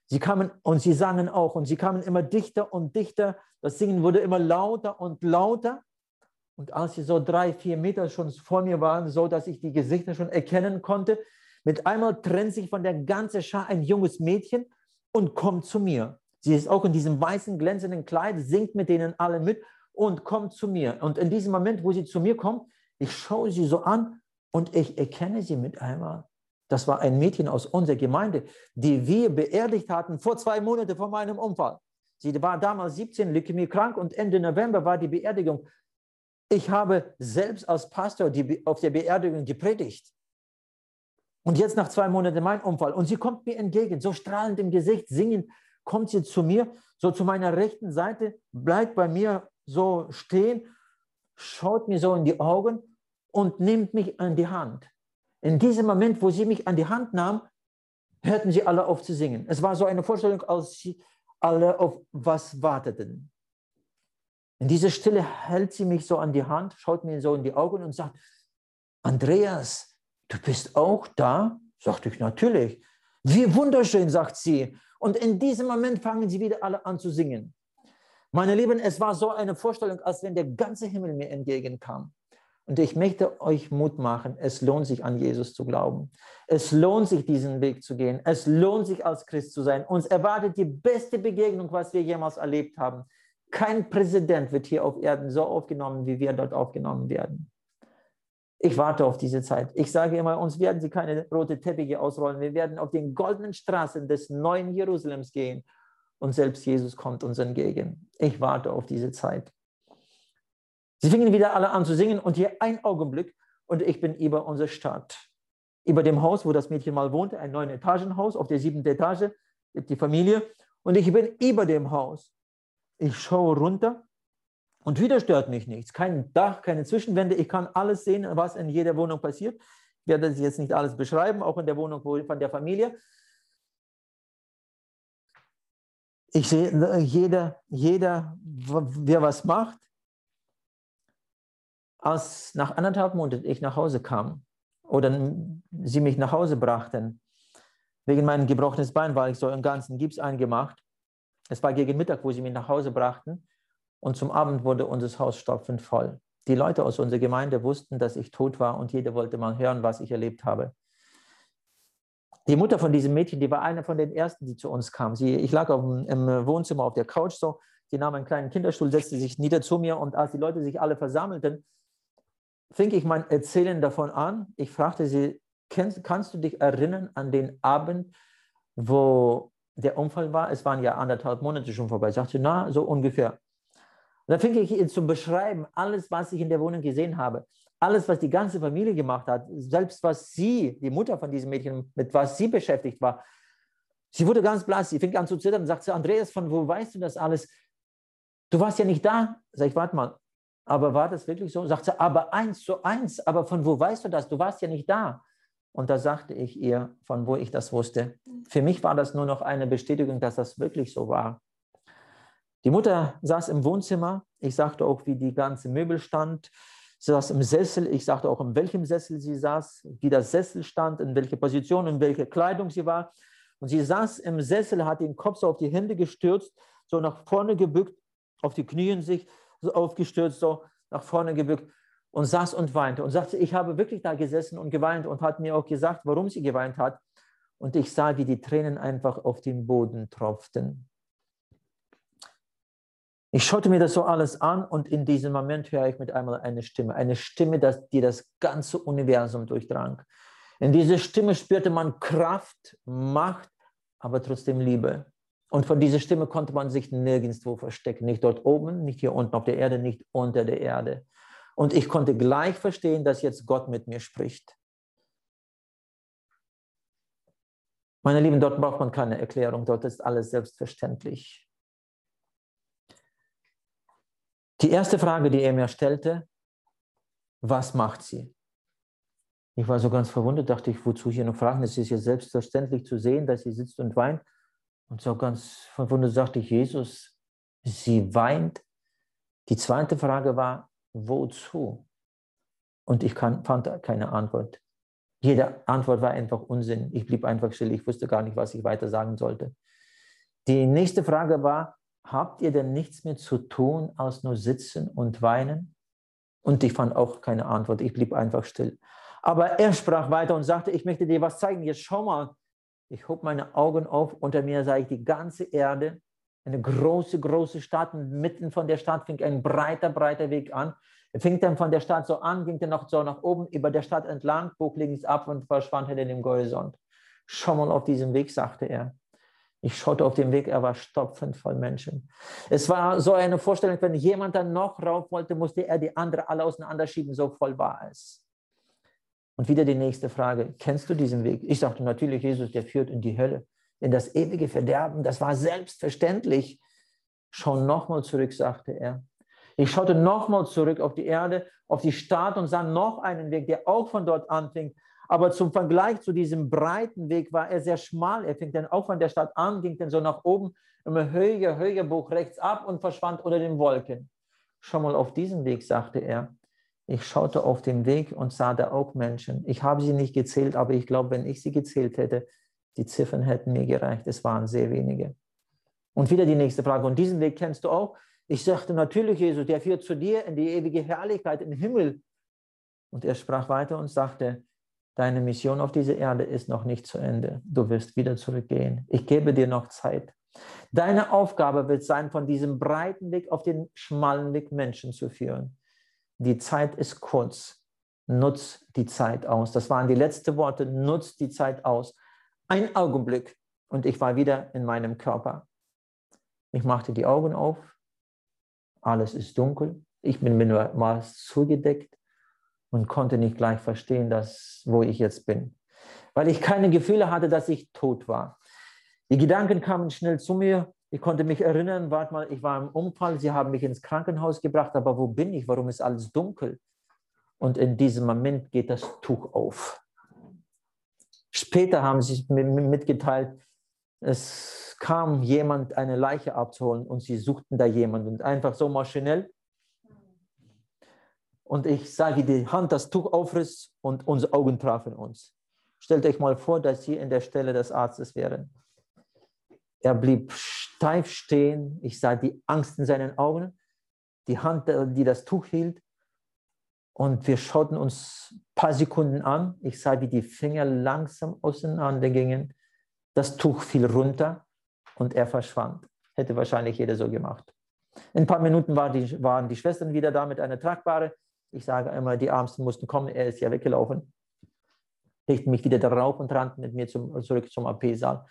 Sie kamen und sie sangen auch und sie kamen immer dichter und dichter. Das Singen wurde immer lauter und lauter. Und als sie so drei, vier Meter schon vor mir waren, so dass ich die Gesichter schon erkennen konnte, mit einmal trennt sich von der ganzen Schar ein junges Mädchen und kommt zu mir. Sie ist auch in diesem weißen, glänzenden Kleid, singt mit denen alle mit und kommt zu mir. Und in diesem Moment, wo sie zu mir kommt, ich schaue sie so an und ich erkenne sie mit einmal. Das war ein Mädchen aus unserer Gemeinde, die wir beerdigt hatten vor zwei Monaten vor meinem Unfall. Sie war damals 17, Leukämie krank und Ende November war die Beerdigung. Ich habe selbst als Pastor die, auf der Beerdigung gepredigt. Und jetzt nach zwei Monaten mein Unfall. Und sie kommt mir entgegen, so strahlend im Gesicht, singend, kommt sie zu mir, so zu meiner rechten Seite, bleibt bei mir so stehen, schaut mir so in die Augen und nimmt mich an die Hand. In diesem Moment, wo sie mich an die Hand nahm, hörten sie alle auf zu singen. Es war so eine Vorstellung, als sie alle auf was warteten. In dieser Stille hält sie mich so an die Hand, schaut mir so in die Augen und sagt, Andreas, du bist auch da? Sagte ich, natürlich. Wie wunderschön, sagt sie. Und in diesem Moment fangen sie wieder alle an zu singen. Meine Lieben, es war so eine Vorstellung, als wenn der ganze Himmel mir entgegenkam. Und ich möchte euch Mut machen, es lohnt sich an Jesus zu glauben. Es lohnt sich, diesen Weg zu gehen. Es lohnt sich, als Christ zu sein. Uns erwartet die beste Begegnung, was wir jemals erlebt haben. Kein Präsident wird hier auf Erden so aufgenommen, wie wir dort aufgenommen werden. Ich warte auf diese Zeit. Ich sage immer, uns werden sie keine rote Teppiche ausrollen. Wir werden auf den goldenen Straßen des neuen Jerusalems gehen und selbst Jesus kommt uns entgegen. Ich warte auf diese Zeit. Sie fingen wieder alle an zu singen und hier ein Augenblick und ich bin über unsere Stadt, über dem Haus, wo das Mädchen mal wohnte, ein neun Etagenhaus auf der siebten Etage, die Familie und ich bin über dem Haus. Ich schaue runter und wieder stört mich nichts. Kein Dach, keine Zwischenwände. Ich kann alles sehen, was in jeder Wohnung passiert. Ich werde das jetzt nicht alles beschreiben, auch in der Wohnung von der Familie. Ich sehe, jeder, jeder, wer was macht. Als nach anderthalb Monaten ich nach Hause kam oder sie mich nach Hause brachten, wegen meinem gebrochenen Bein, weil ich so im ganzen Gips eingemacht. Es war gegen Mittag, wo sie mich nach Hause brachten. Und zum Abend wurde unser Haus stopfend voll. Die Leute aus unserer Gemeinde wussten, dass ich tot war und jeder wollte mal hören, was ich erlebt habe. Die Mutter von diesem Mädchen, die war eine von den ersten, die zu uns kam. Sie, ich lag dem, im Wohnzimmer auf der Couch so. Sie nahm einen kleinen Kinderstuhl, setzte sich nieder zu mir und als die Leute sich alle versammelten, fing ich mein Erzählen davon an. Ich fragte sie, kannst, kannst du dich erinnern an den Abend, wo der Unfall war? Es waren ja anderthalb Monate schon vorbei. Ich sagte, na, so ungefähr. Und dann fing ich zu beschreiben, alles, was ich in der Wohnung gesehen habe. Alles, was die ganze Familie gemacht hat, selbst was sie, die Mutter von diesem Mädchen, mit was sie beschäftigt war. Sie wurde ganz blass, sie fing an zu zittern und sagte, Andreas, von wo weißt du das alles? Du warst ja nicht da. Sag ich, warte mal, aber war das wirklich so? Sagt sie, aber eins zu eins, aber von wo weißt du das? Du warst ja nicht da. Und da sagte ich ihr, von wo ich das wusste. Für mich war das nur noch eine Bestätigung, dass das wirklich so war. Die Mutter saß im Wohnzimmer. Ich sagte auch, wie die ganze Möbel stand. Sie saß im Sessel. Ich sagte auch, in welchem Sessel sie saß, wie das Sessel stand, in welcher Position, in welcher Kleidung sie war. Und sie saß im Sessel, hat den Kopf so auf die Hände gestürzt, so nach vorne gebückt, auf die Knien sich so aufgestürzt, so nach vorne gebückt und saß und weinte und sagte, ich habe wirklich da gesessen und geweint und hat mir auch gesagt, warum sie geweint hat. Und ich sah, wie die Tränen einfach auf den Boden tropften. Ich schaute mir das so alles an und in diesem Moment höre ich mit einmal eine Stimme, eine Stimme, die das ganze Universum durchdrang. In dieser Stimme spürte man Kraft, Macht, aber trotzdem Liebe. Und von dieser Stimme konnte man sich nirgendwo verstecken. Nicht dort oben, nicht hier unten auf der Erde, nicht unter der Erde. Und ich konnte gleich verstehen, dass jetzt Gott mit mir spricht. Meine Lieben, dort braucht man keine Erklärung, dort ist alles selbstverständlich. Die erste Frage, die er mir stellte, was macht sie? Ich war so ganz verwundert, dachte ich, wozu hier noch fragen? Es ist ja selbstverständlich zu sehen, dass sie sitzt und weint. Und so ganz verwundert sagte ich, Jesus, sie weint. Die zweite Frage war, wozu? Und ich kann, fand keine Antwort. Jede Antwort war einfach Unsinn. Ich blieb einfach still. Ich wusste gar nicht, was ich weiter sagen sollte. Die nächste Frage war, habt ihr denn nichts mehr zu tun, als nur sitzen und weinen? Und ich fand auch keine Antwort. Ich blieb einfach still. Aber er sprach weiter und sagte, ich möchte dir was zeigen. Jetzt schau mal, ich hob meine Augen auf, unter mir sah ich die ganze Erde, eine große, große Stadt und mitten von der Stadt fing ein breiter, breiter Weg an. Er fing dann von der Stadt so an, ging dann noch so nach oben, über der Stadt entlang, bog links ab und verschwand hinter dem Horizont. Schau mal auf diesem Weg, sagte er. Ich schaute auf den Weg, er war stopfend voll Menschen. Es war so eine Vorstellung, wenn jemand dann noch rauf wollte, musste er die andere alle auseinanderschieben, so voll war es. Und wieder die nächste Frage, kennst du diesen Weg? Ich sagte natürlich, Jesus, der führt in die Hölle, in das ewige Verderben. Das war selbstverständlich. Schau nochmal zurück, sagte er. Ich schaute nochmal zurück auf die Erde, auf die Stadt und sah noch einen Weg, der auch von dort anfing. Aber zum Vergleich zu diesem breiten Weg war er sehr schmal. Er fing dann auch von der Stadt an, ging dann so nach oben, immer höher, höher, bog rechts ab und verschwand unter den Wolken. Schau mal auf diesen Weg, sagte er. Ich schaute auf den Weg und sah da auch Menschen. Ich habe sie nicht gezählt, aber ich glaube, wenn ich sie gezählt hätte, die Ziffern hätten mir gereicht. Es waren sehr wenige. Und wieder die nächste Frage. Und diesen Weg kennst du auch? Ich sagte natürlich, Jesus, der führt zu dir in die ewige Herrlichkeit im Himmel. Und er sprach weiter und sagte, deine Mission auf dieser Erde ist noch nicht zu Ende. Du wirst wieder zurückgehen. Ich gebe dir noch Zeit. Deine Aufgabe wird sein, von diesem breiten Weg auf den schmalen Weg Menschen zu führen die Zeit ist kurz. Nutz die Zeit aus. Das waren die letzten Worte. Nutz die Zeit aus. Ein Augenblick und ich war wieder in meinem Körper. Ich machte die Augen auf. Alles ist dunkel. Ich bin mir mal zugedeckt und konnte nicht gleich verstehen, dass, wo ich jetzt bin. Weil ich keine Gefühle hatte, dass ich tot war. Die Gedanken kamen schnell zu mir. Ich konnte mich erinnern, warte mal, ich war im Unfall, sie haben mich ins Krankenhaus gebracht, aber wo bin ich? Warum ist alles dunkel? Und in diesem Moment geht das Tuch auf. Später haben sie mir mitgeteilt, es kam jemand, eine Leiche abzuholen und sie suchten da jemanden. Einfach so maschinell. Und ich sah, wie die Hand das Tuch aufriss und unsere Augen trafen uns. Stellt euch mal vor, dass Sie in der Stelle des Arztes wären. Er blieb steif stehen. Ich sah die Angst in seinen Augen, die Hand, die das Tuch hielt. Und wir schauten uns ein paar Sekunden an. Ich sah, wie die Finger langsam auseinandergingen. Das Tuch fiel runter und er verschwand. Hätte wahrscheinlich jeder so gemacht. In ein paar Minuten war die, waren die Schwestern wieder da mit einer Tragbare. Ich sage immer, die Ärmsten mussten kommen, er ist ja weggelaufen. Legte mich wieder darauf und rannte mit mir zum, zurück zum AP-Saal.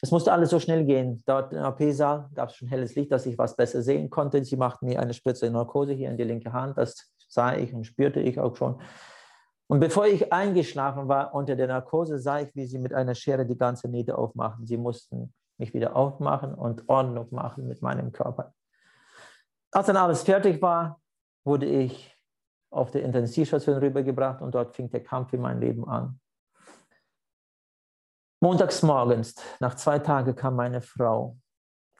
Es musste alles so schnell gehen. Dort im AP-Saal gab es schon helles Licht, dass ich was besser sehen konnte. Sie machten mir eine Spritze Narkose hier in die linke Hand. Das sah ich und spürte ich auch schon. Und bevor ich eingeschlafen war unter der Narkose, sah ich, wie sie mit einer Schere die ganze Niete aufmachen. Sie mussten mich wieder aufmachen und Ordnung machen mit meinem Körper. Als dann alles fertig war, wurde ich auf der Intensivstation rübergebracht und dort fing der Kampf in mein Leben an. Montags morgens, nach zwei Tagen, kam meine Frau.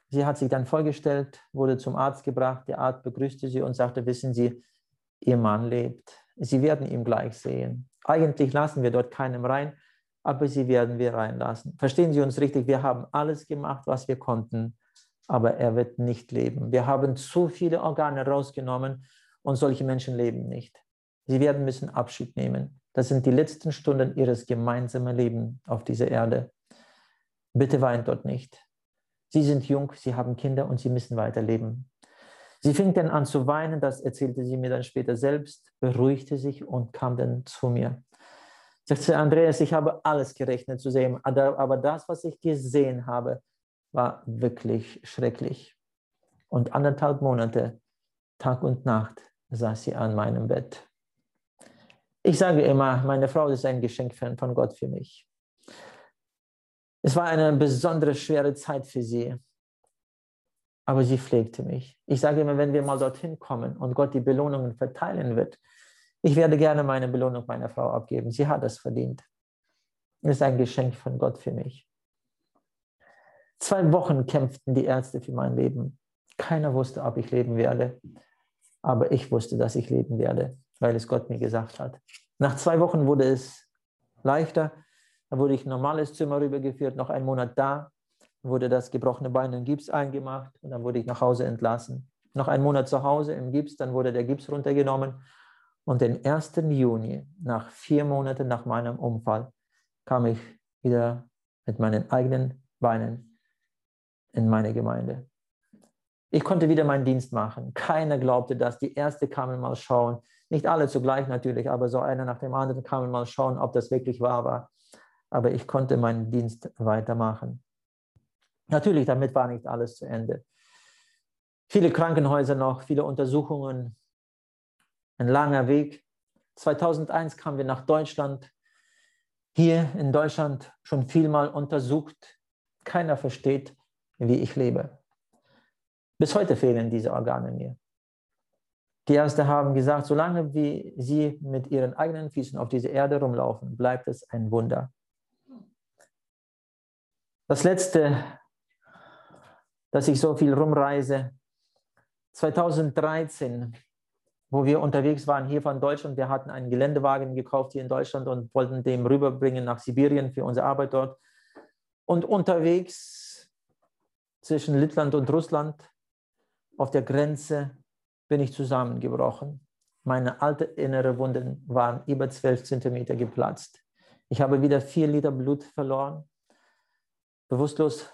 Sie hat sich dann vorgestellt, wurde zum Arzt gebracht. Der Arzt begrüßte sie und sagte, wissen Sie, Ihr Mann lebt. Sie werden ihn gleich sehen. Eigentlich lassen wir dort keinem rein, aber Sie werden wir reinlassen. Verstehen Sie uns richtig, wir haben alles gemacht, was wir konnten, aber er wird nicht leben. Wir haben zu viele Organe rausgenommen und solche Menschen leben nicht. Sie werden müssen Abschied nehmen. Das sind die letzten Stunden ihres gemeinsamen Lebens auf dieser Erde. Bitte weint dort nicht. Sie sind jung, sie haben Kinder und sie müssen weiterleben. Sie fing dann an zu weinen, das erzählte sie mir dann später selbst, beruhigte sich und kam dann zu mir. Sagte Andreas, ich habe alles gerechnet zu sehen, aber das, was ich gesehen habe, war wirklich schrecklich. Und anderthalb Monate, Tag und Nacht, saß sie an meinem Bett. Ich sage immer, meine Frau ist ein Geschenk von Gott für mich. Es war eine besonders schwere Zeit für sie, aber sie pflegte mich. Ich sage immer, wenn wir mal dorthin kommen und Gott die Belohnungen verteilen wird, ich werde gerne meine Belohnung meiner Frau abgeben. Sie hat es verdient. Es ist ein Geschenk von Gott für mich. Zwei Wochen kämpften die Ärzte für mein Leben. Keiner wusste, ob ich leben werde, aber ich wusste, dass ich leben werde weil es Gott mir gesagt hat. Nach zwei Wochen wurde es leichter. Da wurde ich in ein normales Zimmer rübergeführt, noch einen Monat da, wurde das gebrochene Bein in Gips eingemacht und dann wurde ich nach Hause entlassen. Noch einen Monat zu Hause im Gips, dann wurde der Gips runtergenommen. Und den 1. Juni, nach vier Monaten nach meinem Unfall, kam ich wieder mit meinen eigenen Beinen in meine Gemeinde. Ich konnte wieder meinen Dienst machen. Keiner glaubte das. Die Erste kamen mal schauen. Nicht alle zugleich natürlich, aber so einer nach dem anderen kamen mal schauen, ob das wirklich wahr war. Aber ich konnte meinen Dienst weitermachen. Natürlich, damit war nicht alles zu Ende. Viele Krankenhäuser noch, viele Untersuchungen, ein langer Weg. 2001 kamen wir nach Deutschland. Hier in Deutschland schon vielmal untersucht. Keiner versteht, wie ich lebe. Bis heute fehlen diese Organe mir. Die Ärzte haben gesagt, solange wie sie mit ihren eigenen Füßen auf dieser Erde rumlaufen, bleibt es ein Wunder. Das letzte, dass ich so viel rumreise, 2013, wo wir unterwegs waren hier von Deutschland, wir hatten einen Geländewagen gekauft hier in Deutschland und wollten den rüberbringen nach Sibirien für unsere Arbeit dort. Und unterwegs zwischen Lettland und Russland auf der Grenze bin ich zusammengebrochen. Meine alte innere Wunden waren über 12 Zentimeter geplatzt. Ich habe wieder vier Liter Blut verloren. Bewusstlos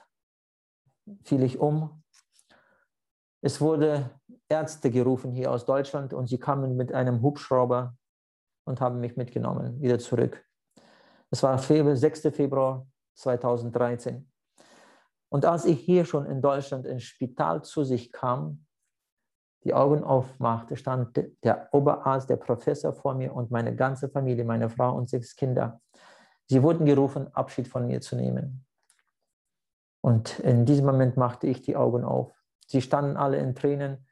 fiel ich um. Es wurde Ärzte gerufen hier aus Deutschland und sie kamen mit einem Hubschrauber und haben mich mitgenommen, wieder zurück. Es war 6. Februar 2013. Und als ich hier schon in Deutschland ins Spital zu sich kam, die Augen aufmachte, stand der Oberarzt, der Professor vor mir und meine ganze Familie, meine Frau und sechs Kinder. Sie wurden gerufen, Abschied von mir zu nehmen. Und in diesem Moment machte ich die Augen auf. Sie standen alle in Tränen.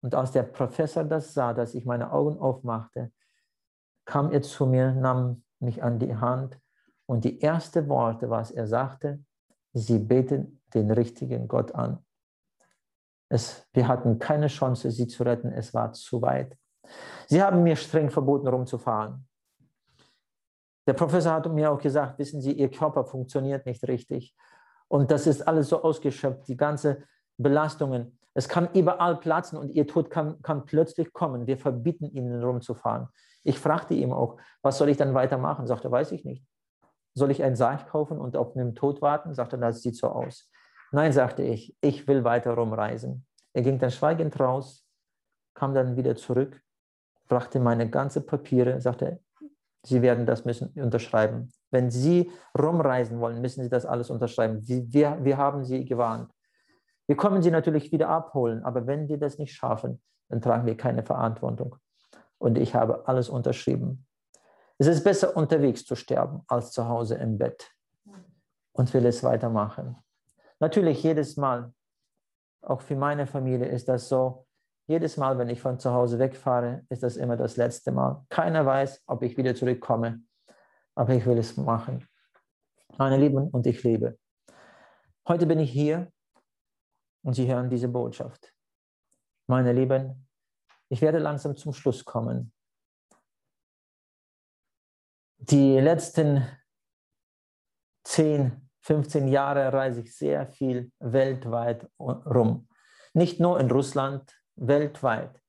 Und als der Professor das sah, dass ich meine Augen aufmachte, kam er zu mir, nahm mich an die Hand und die ersten Worte, was er sagte, sie beten den richtigen Gott an. Es, wir hatten keine Chance, sie zu retten. Es war zu weit. Sie haben mir streng verboten, rumzufahren. Der Professor hat mir auch gesagt, wissen Sie, Ihr Körper funktioniert nicht richtig. Und das ist alles so ausgeschöpft, die ganze Belastungen. Es kann überall platzen und Ihr Tod kann, kann plötzlich kommen. Wir verbieten Ihnen rumzufahren. Ich fragte ihm auch, was soll ich dann weitermachen? Sagte, weiß ich nicht. Soll ich einen Sarg kaufen und auf den Tod warten? Sagte, das sieht so aus. Nein, sagte ich, ich will weiter rumreisen. Er ging dann schweigend raus, kam dann wieder zurück, brachte meine ganzen Papiere, sagte, Sie werden das müssen unterschreiben. Wenn Sie rumreisen wollen, müssen Sie das alles unterschreiben. Wir, wir haben Sie gewarnt. Wir kommen Sie natürlich wieder abholen, aber wenn wir das nicht schaffen, dann tragen wir keine Verantwortung. Und ich habe alles unterschrieben. Es ist besser, unterwegs zu sterben, als zu Hause im Bett. Und will es weitermachen. Natürlich jedes Mal, auch für meine Familie ist das so, jedes Mal, wenn ich von zu Hause wegfahre, ist das immer das letzte Mal. Keiner weiß, ob ich wieder zurückkomme, aber ich will es machen. Meine Lieben, und ich lebe. Heute bin ich hier und Sie hören diese Botschaft. Meine Lieben, ich werde langsam zum Schluss kommen. Die letzten 10, 15 Jahre reise ich sehr viel weltweit rum. Nicht nur in Russland, weltweit.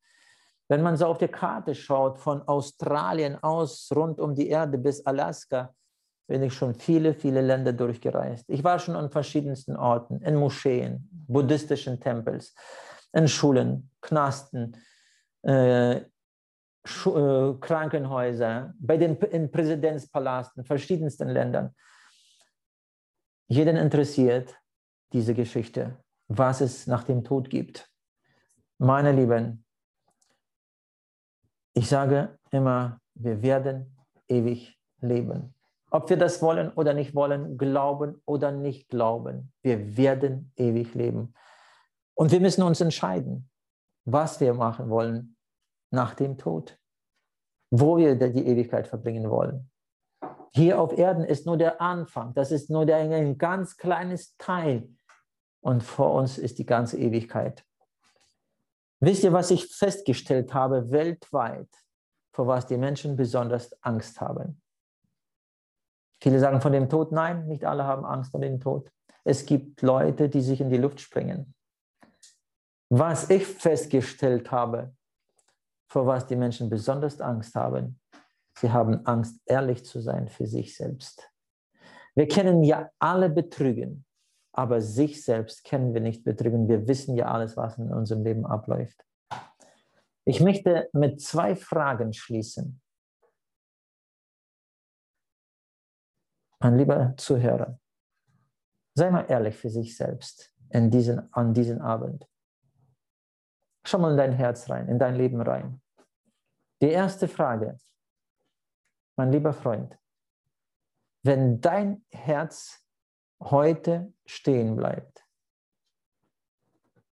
Wenn man so auf die Karte schaut, von Australien aus rund um die Erde bis Alaska, bin ich schon viele, viele Länder durchgereist. Ich war schon an verschiedensten Orten, in Moscheen, buddhistischen Tempels, in Schulen, Knasten, äh, Krankenhäuser, bei den in Präsidentspalasten, verschiedensten Ländern. Jeden interessiert diese Geschichte, was es nach dem Tod gibt. Meine Lieben, ich sage immer, wir werden ewig leben. Ob wir das wollen oder nicht wollen, glauben oder nicht glauben, wir werden ewig leben. Und wir müssen uns entscheiden, was wir machen wollen nach dem Tod, wo wir die Ewigkeit verbringen wollen. Hier auf Erden ist nur der Anfang, das ist nur der, ein ganz kleines Teil. Und vor uns ist die ganze Ewigkeit. Wisst ihr, was ich festgestellt habe weltweit, vor was die Menschen besonders Angst haben? Viele sagen von dem Tod, nein, nicht alle haben Angst vor dem Tod. Es gibt Leute, die sich in die Luft springen. Was ich festgestellt habe, vor was die Menschen besonders Angst haben, sie haben Angst, ehrlich zu sein für sich selbst. Wir kennen ja alle Betrügen aber sich selbst kennen wir nicht betrügen. Wir wissen ja alles, was in unserem Leben abläuft. Ich möchte mit zwei Fragen schließen. Mein lieber Zuhörer, sei mal ehrlich für sich selbst in diesen, an diesem Abend. Schau mal in dein Herz rein, in dein Leben rein. Die erste Frage, mein lieber Freund, wenn dein Herz heute stehen bleibt,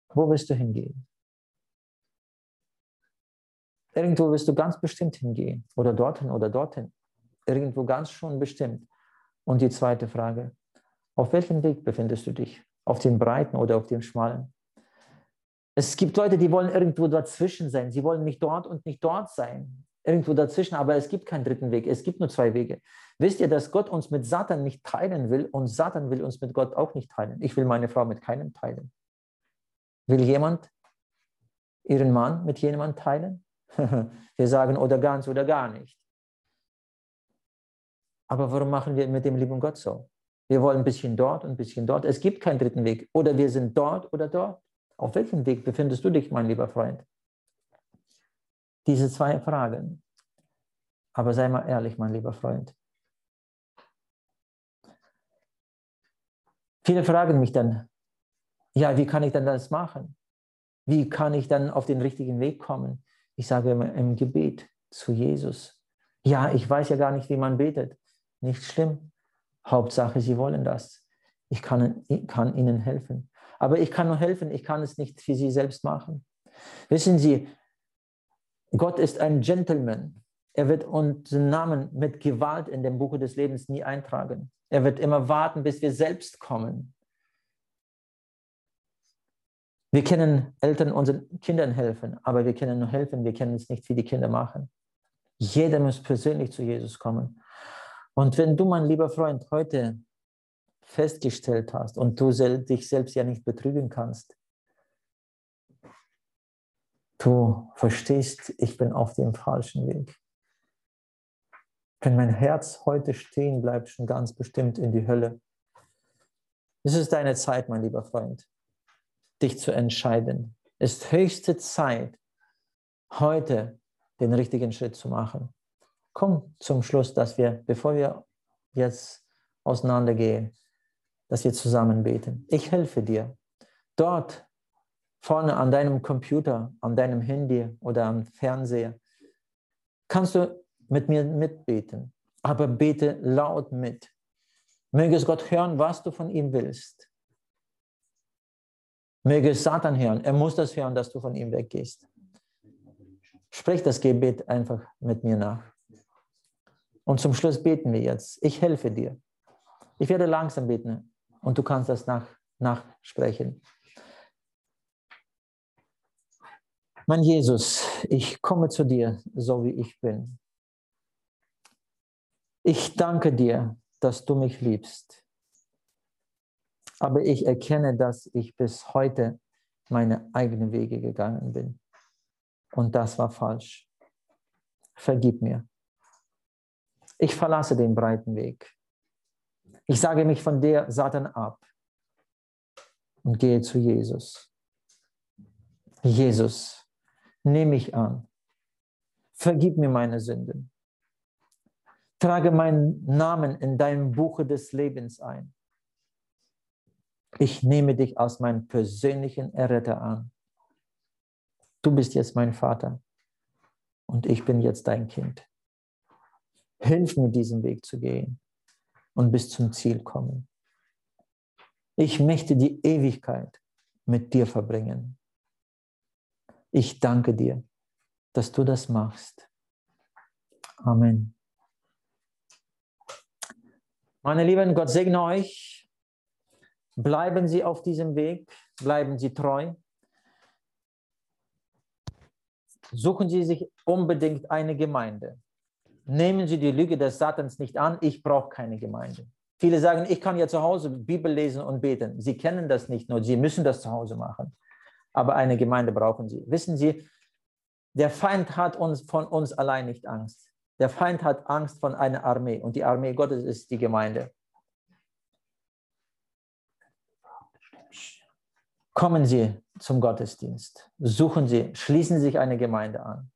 wo wirst du hingehen? Irgendwo wirst du ganz bestimmt hingehen oder dorthin oder dorthin. Irgendwo ganz schon bestimmt. Und die zweite Frage, auf welchem Weg befindest du dich? Auf dem breiten oder auf dem schmalen? Es gibt Leute, die wollen irgendwo dazwischen sein. Sie wollen nicht dort und nicht dort sein irgendwo dazwischen, aber es gibt keinen dritten Weg. Es gibt nur zwei Wege. Wisst ihr, dass Gott uns mit Satan nicht teilen will und Satan will uns mit Gott auch nicht teilen? Ich will meine Frau mit keinem teilen. Will jemand ihren Mann mit jemandem teilen? *laughs* wir sagen oder ganz oder gar nicht. Aber warum machen wir mit dem lieben Gott so? Wir wollen ein bisschen dort und ein bisschen dort. Es gibt keinen dritten Weg. Oder wir sind dort oder dort. Auf welchem Weg befindest du dich, mein lieber Freund? Diese zwei Fragen. Aber sei mal ehrlich, mein lieber Freund. Viele fragen mich dann, ja, wie kann ich denn das machen? Wie kann ich dann auf den richtigen Weg kommen? Ich sage immer im Gebet zu Jesus. Ja, ich weiß ja gar nicht, wie man betet. Nicht schlimm. Hauptsache, Sie wollen das. Ich kann, kann Ihnen helfen. Aber ich kann nur helfen, ich kann es nicht für Sie selbst machen. Wissen Sie, Gott ist ein Gentleman. Er wird unseren Namen mit Gewalt in dem Buche des Lebens nie eintragen. Er wird immer warten, bis wir selbst kommen. Wir können Eltern unseren Kindern helfen, aber wir können nur helfen, wir können es nicht für die Kinder machen. Jeder muss persönlich zu Jesus kommen. Und wenn du, mein lieber Freund, heute festgestellt hast und du dich selbst ja nicht betrügen kannst, du verstehst, ich bin auf dem falschen Weg. Wenn mein Herz heute stehen bleibt, schon ganz bestimmt in die Hölle. Es ist deine Zeit, mein lieber Freund, dich zu entscheiden. Es ist höchste Zeit, heute den richtigen Schritt zu machen. Komm zum Schluss, dass wir, bevor wir jetzt auseinandergehen, dass wir zusammen beten. Ich helfe dir. Dort vorne an deinem Computer, an deinem Handy oder am Fernseher, kannst du mit mir mitbeten, aber bete laut mit. Möge es Gott hören, was du von ihm willst. Möge Satan hören. Er muss das hören, dass du von ihm weggehst. Sprich das Gebet einfach mit mir nach. Und zum Schluss beten wir jetzt. Ich helfe dir. Ich werde langsam beten und du kannst das nach, nachsprechen. Mein Jesus, ich komme zu dir, so wie ich bin. Ich danke dir, dass du mich liebst. Aber ich erkenne, dass ich bis heute meine eigenen Wege gegangen bin. Und das war falsch. Vergib mir. Ich verlasse den breiten Weg. Ich sage mich von der Satan ab und gehe zu Jesus. Jesus, nimm mich an. Vergib mir meine Sünden. Trage meinen Namen in deinem Buche des Lebens ein. Ich nehme dich als meinen persönlichen Erretter an. Du bist jetzt mein Vater und ich bin jetzt dein Kind. Hilf mir, diesen Weg zu gehen und bis zum Ziel kommen. Ich möchte die Ewigkeit mit dir verbringen. Ich danke dir, dass du das machst. Amen. Meine Lieben, Gott segne euch. Bleiben Sie auf diesem Weg, bleiben Sie treu. Suchen Sie sich unbedingt eine Gemeinde. Nehmen Sie die Lüge des Satans nicht an, ich brauche keine Gemeinde. Viele sagen, ich kann ja zu Hause Bibel lesen und beten. Sie kennen das nicht nur, Sie müssen das zu Hause machen. Aber eine Gemeinde brauchen Sie. Wissen Sie, der Feind hat uns von uns allein nicht Angst. Der Feind hat Angst von einer Armee und die Armee Gottes ist die Gemeinde. Kommen Sie zum Gottesdienst. Suchen Sie, schließen Sie sich eine Gemeinde an.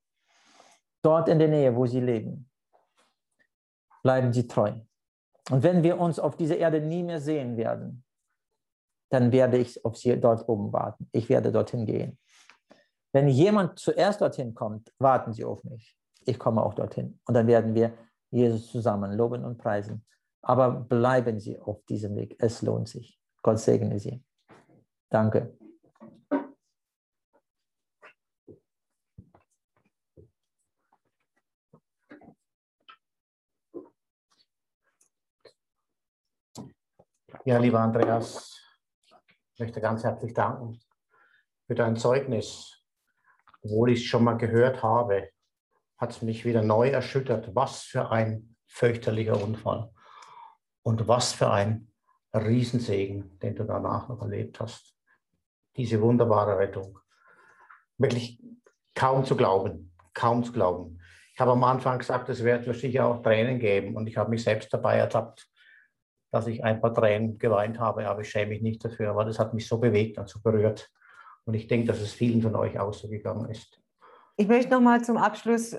Dort in der Nähe, wo Sie leben. Bleiben Sie treu. Und wenn wir uns auf dieser Erde nie mehr sehen werden, dann werde ich auf Sie dort oben warten. Ich werde dorthin gehen. Wenn jemand zuerst dorthin kommt, warten Sie auf mich. Ich komme auch dorthin. Und dann werden wir Jesus zusammen loben und preisen. Aber bleiben Sie auf diesem Weg. Es lohnt sich. Gott segne Sie. Danke. Ja, lieber Andreas, ich möchte ganz herzlich danken für dein Zeugnis. Obwohl ich es schon mal gehört habe, hat es mich wieder neu erschüttert. Was für ein fürchterlicher Unfall und was für ein Riesensegen, den du danach noch erlebt hast diese wunderbare Rettung. Wirklich kaum zu glauben, kaum zu glauben. Ich habe am Anfang gesagt, es wird sicher auch Tränen geben und ich habe mich selbst dabei ertappt, dass ich ein paar Tränen geweint habe, aber ich schäme mich nicht dafür, aber das hat mich so bewegt und so berührt. Und ich denke, dass es vielen von euch auch so gegangen ist. Ich möchte noch mal zum Abschluss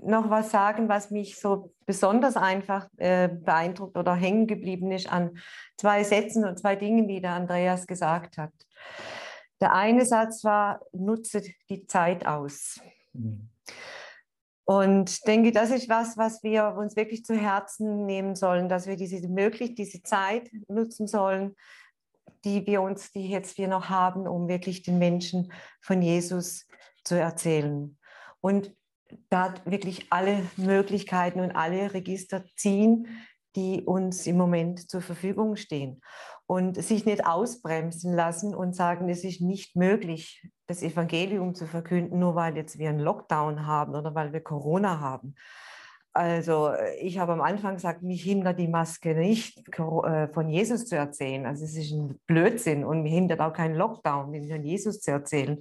noch was sagen, was mich so besonders einfach äh, beeindruckt oder hängen geblieben ist an zwei Sätzen und zwei Dingen, die der Andreas gesagt hat. Der eine Satz war, nutze die Zeit aus. Mhm. Und denke, das ist was, was wir uns wirklich zu Herzen nehmen sollen, dass wir diese möglich diese Zeit nutzen sollen, die wir uns, die jetzt wir noch haben, um wirklich den Menschen von Jesus zu erzählen. Und da wirklich alle Möglichkeiten und alle Register ziehen, die uns im Moment zur Verfügung stehen. Und sich nicht ausbremsen lassen und sagen, es ist nicht möglich, das Evangelium zu verkünden, nur weil jetzt wir einen Lockdown haben oder weil wir Corona haben. Also ich habe am Anfang gesagt, mich hindert die Maske nicht, äh, von Jesus zu erzählen. Also es ist ein Blödsinn und mich hindert auch kein Lockdown, von Jesus zu erzählen.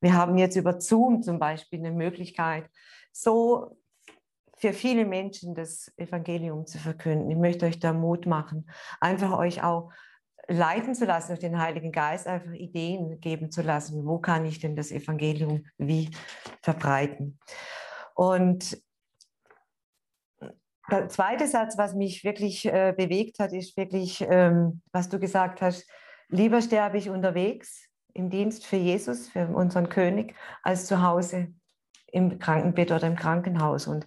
Wir haben jetzt über Zoom zum Beispiel eine Möglichkeit, so für viele Menschen das Evangelium zu verkünden. Ich möchte euch da Mut machen, einfach euch auch leiten zu lassen durch den Heiligen Geist, einfach Ideen geben zu lassen. Wo kann ich denn das Evangelium wie verbreiten? Und der zweite Satz, was mich wirklich äh, bewegt hat, ist wirklich, ähm, was du gesagt hast, lieber sterbe ich unterwegs im Dienst für Jesus, für unseren König, als zu Hause im Krankenbett oder im Krankenhaus. Und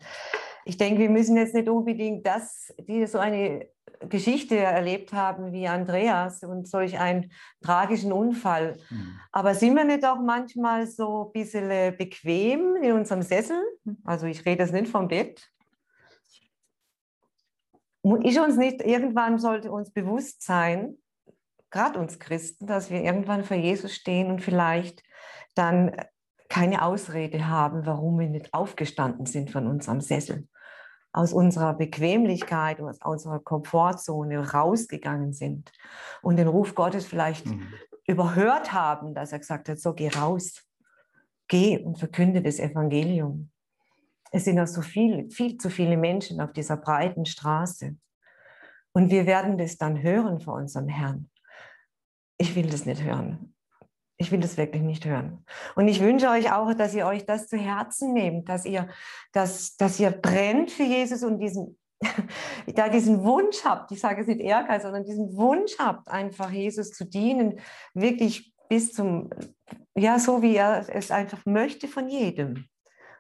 ich denke, wir müssen jetzt nicht unbedingt das, die so eine Geschichte erlebt haben wie Andreas und solch einen tragischen Unfall. Mhm. Aber sind wir nicht auch manchmal so ein bisschen bequem in unserem Sessel? Also ich rede jetzt nicht vom Bett, ist uns nicht, irgendwann sollte uns bewusst sein, gerade uns Christen, dass wir irgendwann vor Jesus stehen und vielleicht dann keine Ausrede haben, warum wir nicht aufgestanden sind von unserem Sessel, aus unserer Bequemlichkeit, aus unserer Komfortzone rausgegangen sind und den Ruf Gottes vielleicht mhm. überhört haben, dass er gesagt hat, so geh raus, geh und verkünde das Evangelium. Es sind noch so viel, viel zu viele Menschen auf dieser breiten Straße. Und wir werden das dann hören vor unserem Herrn. Ich will das nicht hören. Ich will das wirklich nicht hören. Und ich wünsche euch auch, dass ihr euch das zu Herzen nehmt, dass ihr, dass, dass ihr brennt für Jesus und diesen, *laughs* da diesen Wunsch habt, ich sage es nicht Ehrgeiz, sondern diesen Wunsch habt, einfach Jesus zu dienen, wirklich bis zum, ja, so wie er es einfach möchte von jedem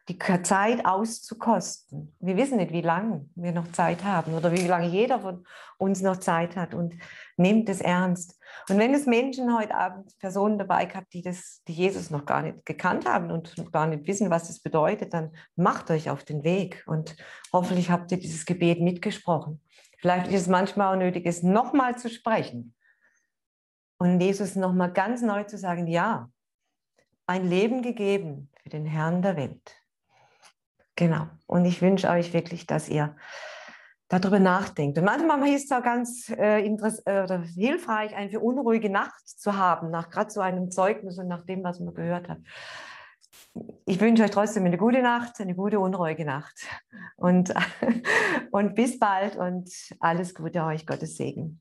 die Zeit auszukosten. Wir wissen nicht, wie lange wir noch Zeit haben oder wie lange jeder von uns noch Zeit hat und nehmt es ernst. Und wenn es Menschen heute Abend, Personen dabei habt, die, das, die Jesus noch gar nicht gekannt haben und gar nicht wissen, was das bedeutet, dann macht euch auf den Weg und hoffentlich habt ihr dieses Gebet mitgesprochen. Vielleicht ist es manchmal auch nötig, es nochmal zu sprechen und Jesus nochmal ganz neu zu sagen, ja, ein Leben gegeben für den Herrn der Welt. Genau. Und ich wünsche euch wirklich, dass ihr darüber nachdenkt. Und manchmal ist es auch ganz äh, äh, hilfreich, eine unruhige Nacht zu haben, nach gerade so einem Zeugnis und nach dem, was man gehört hat. Ich wünsche euch trotzdem eine gute Nacht, eine gute, unruhige Nacht. Und, *laughs* und bis bald und alles Gute euch, Gottes Segen.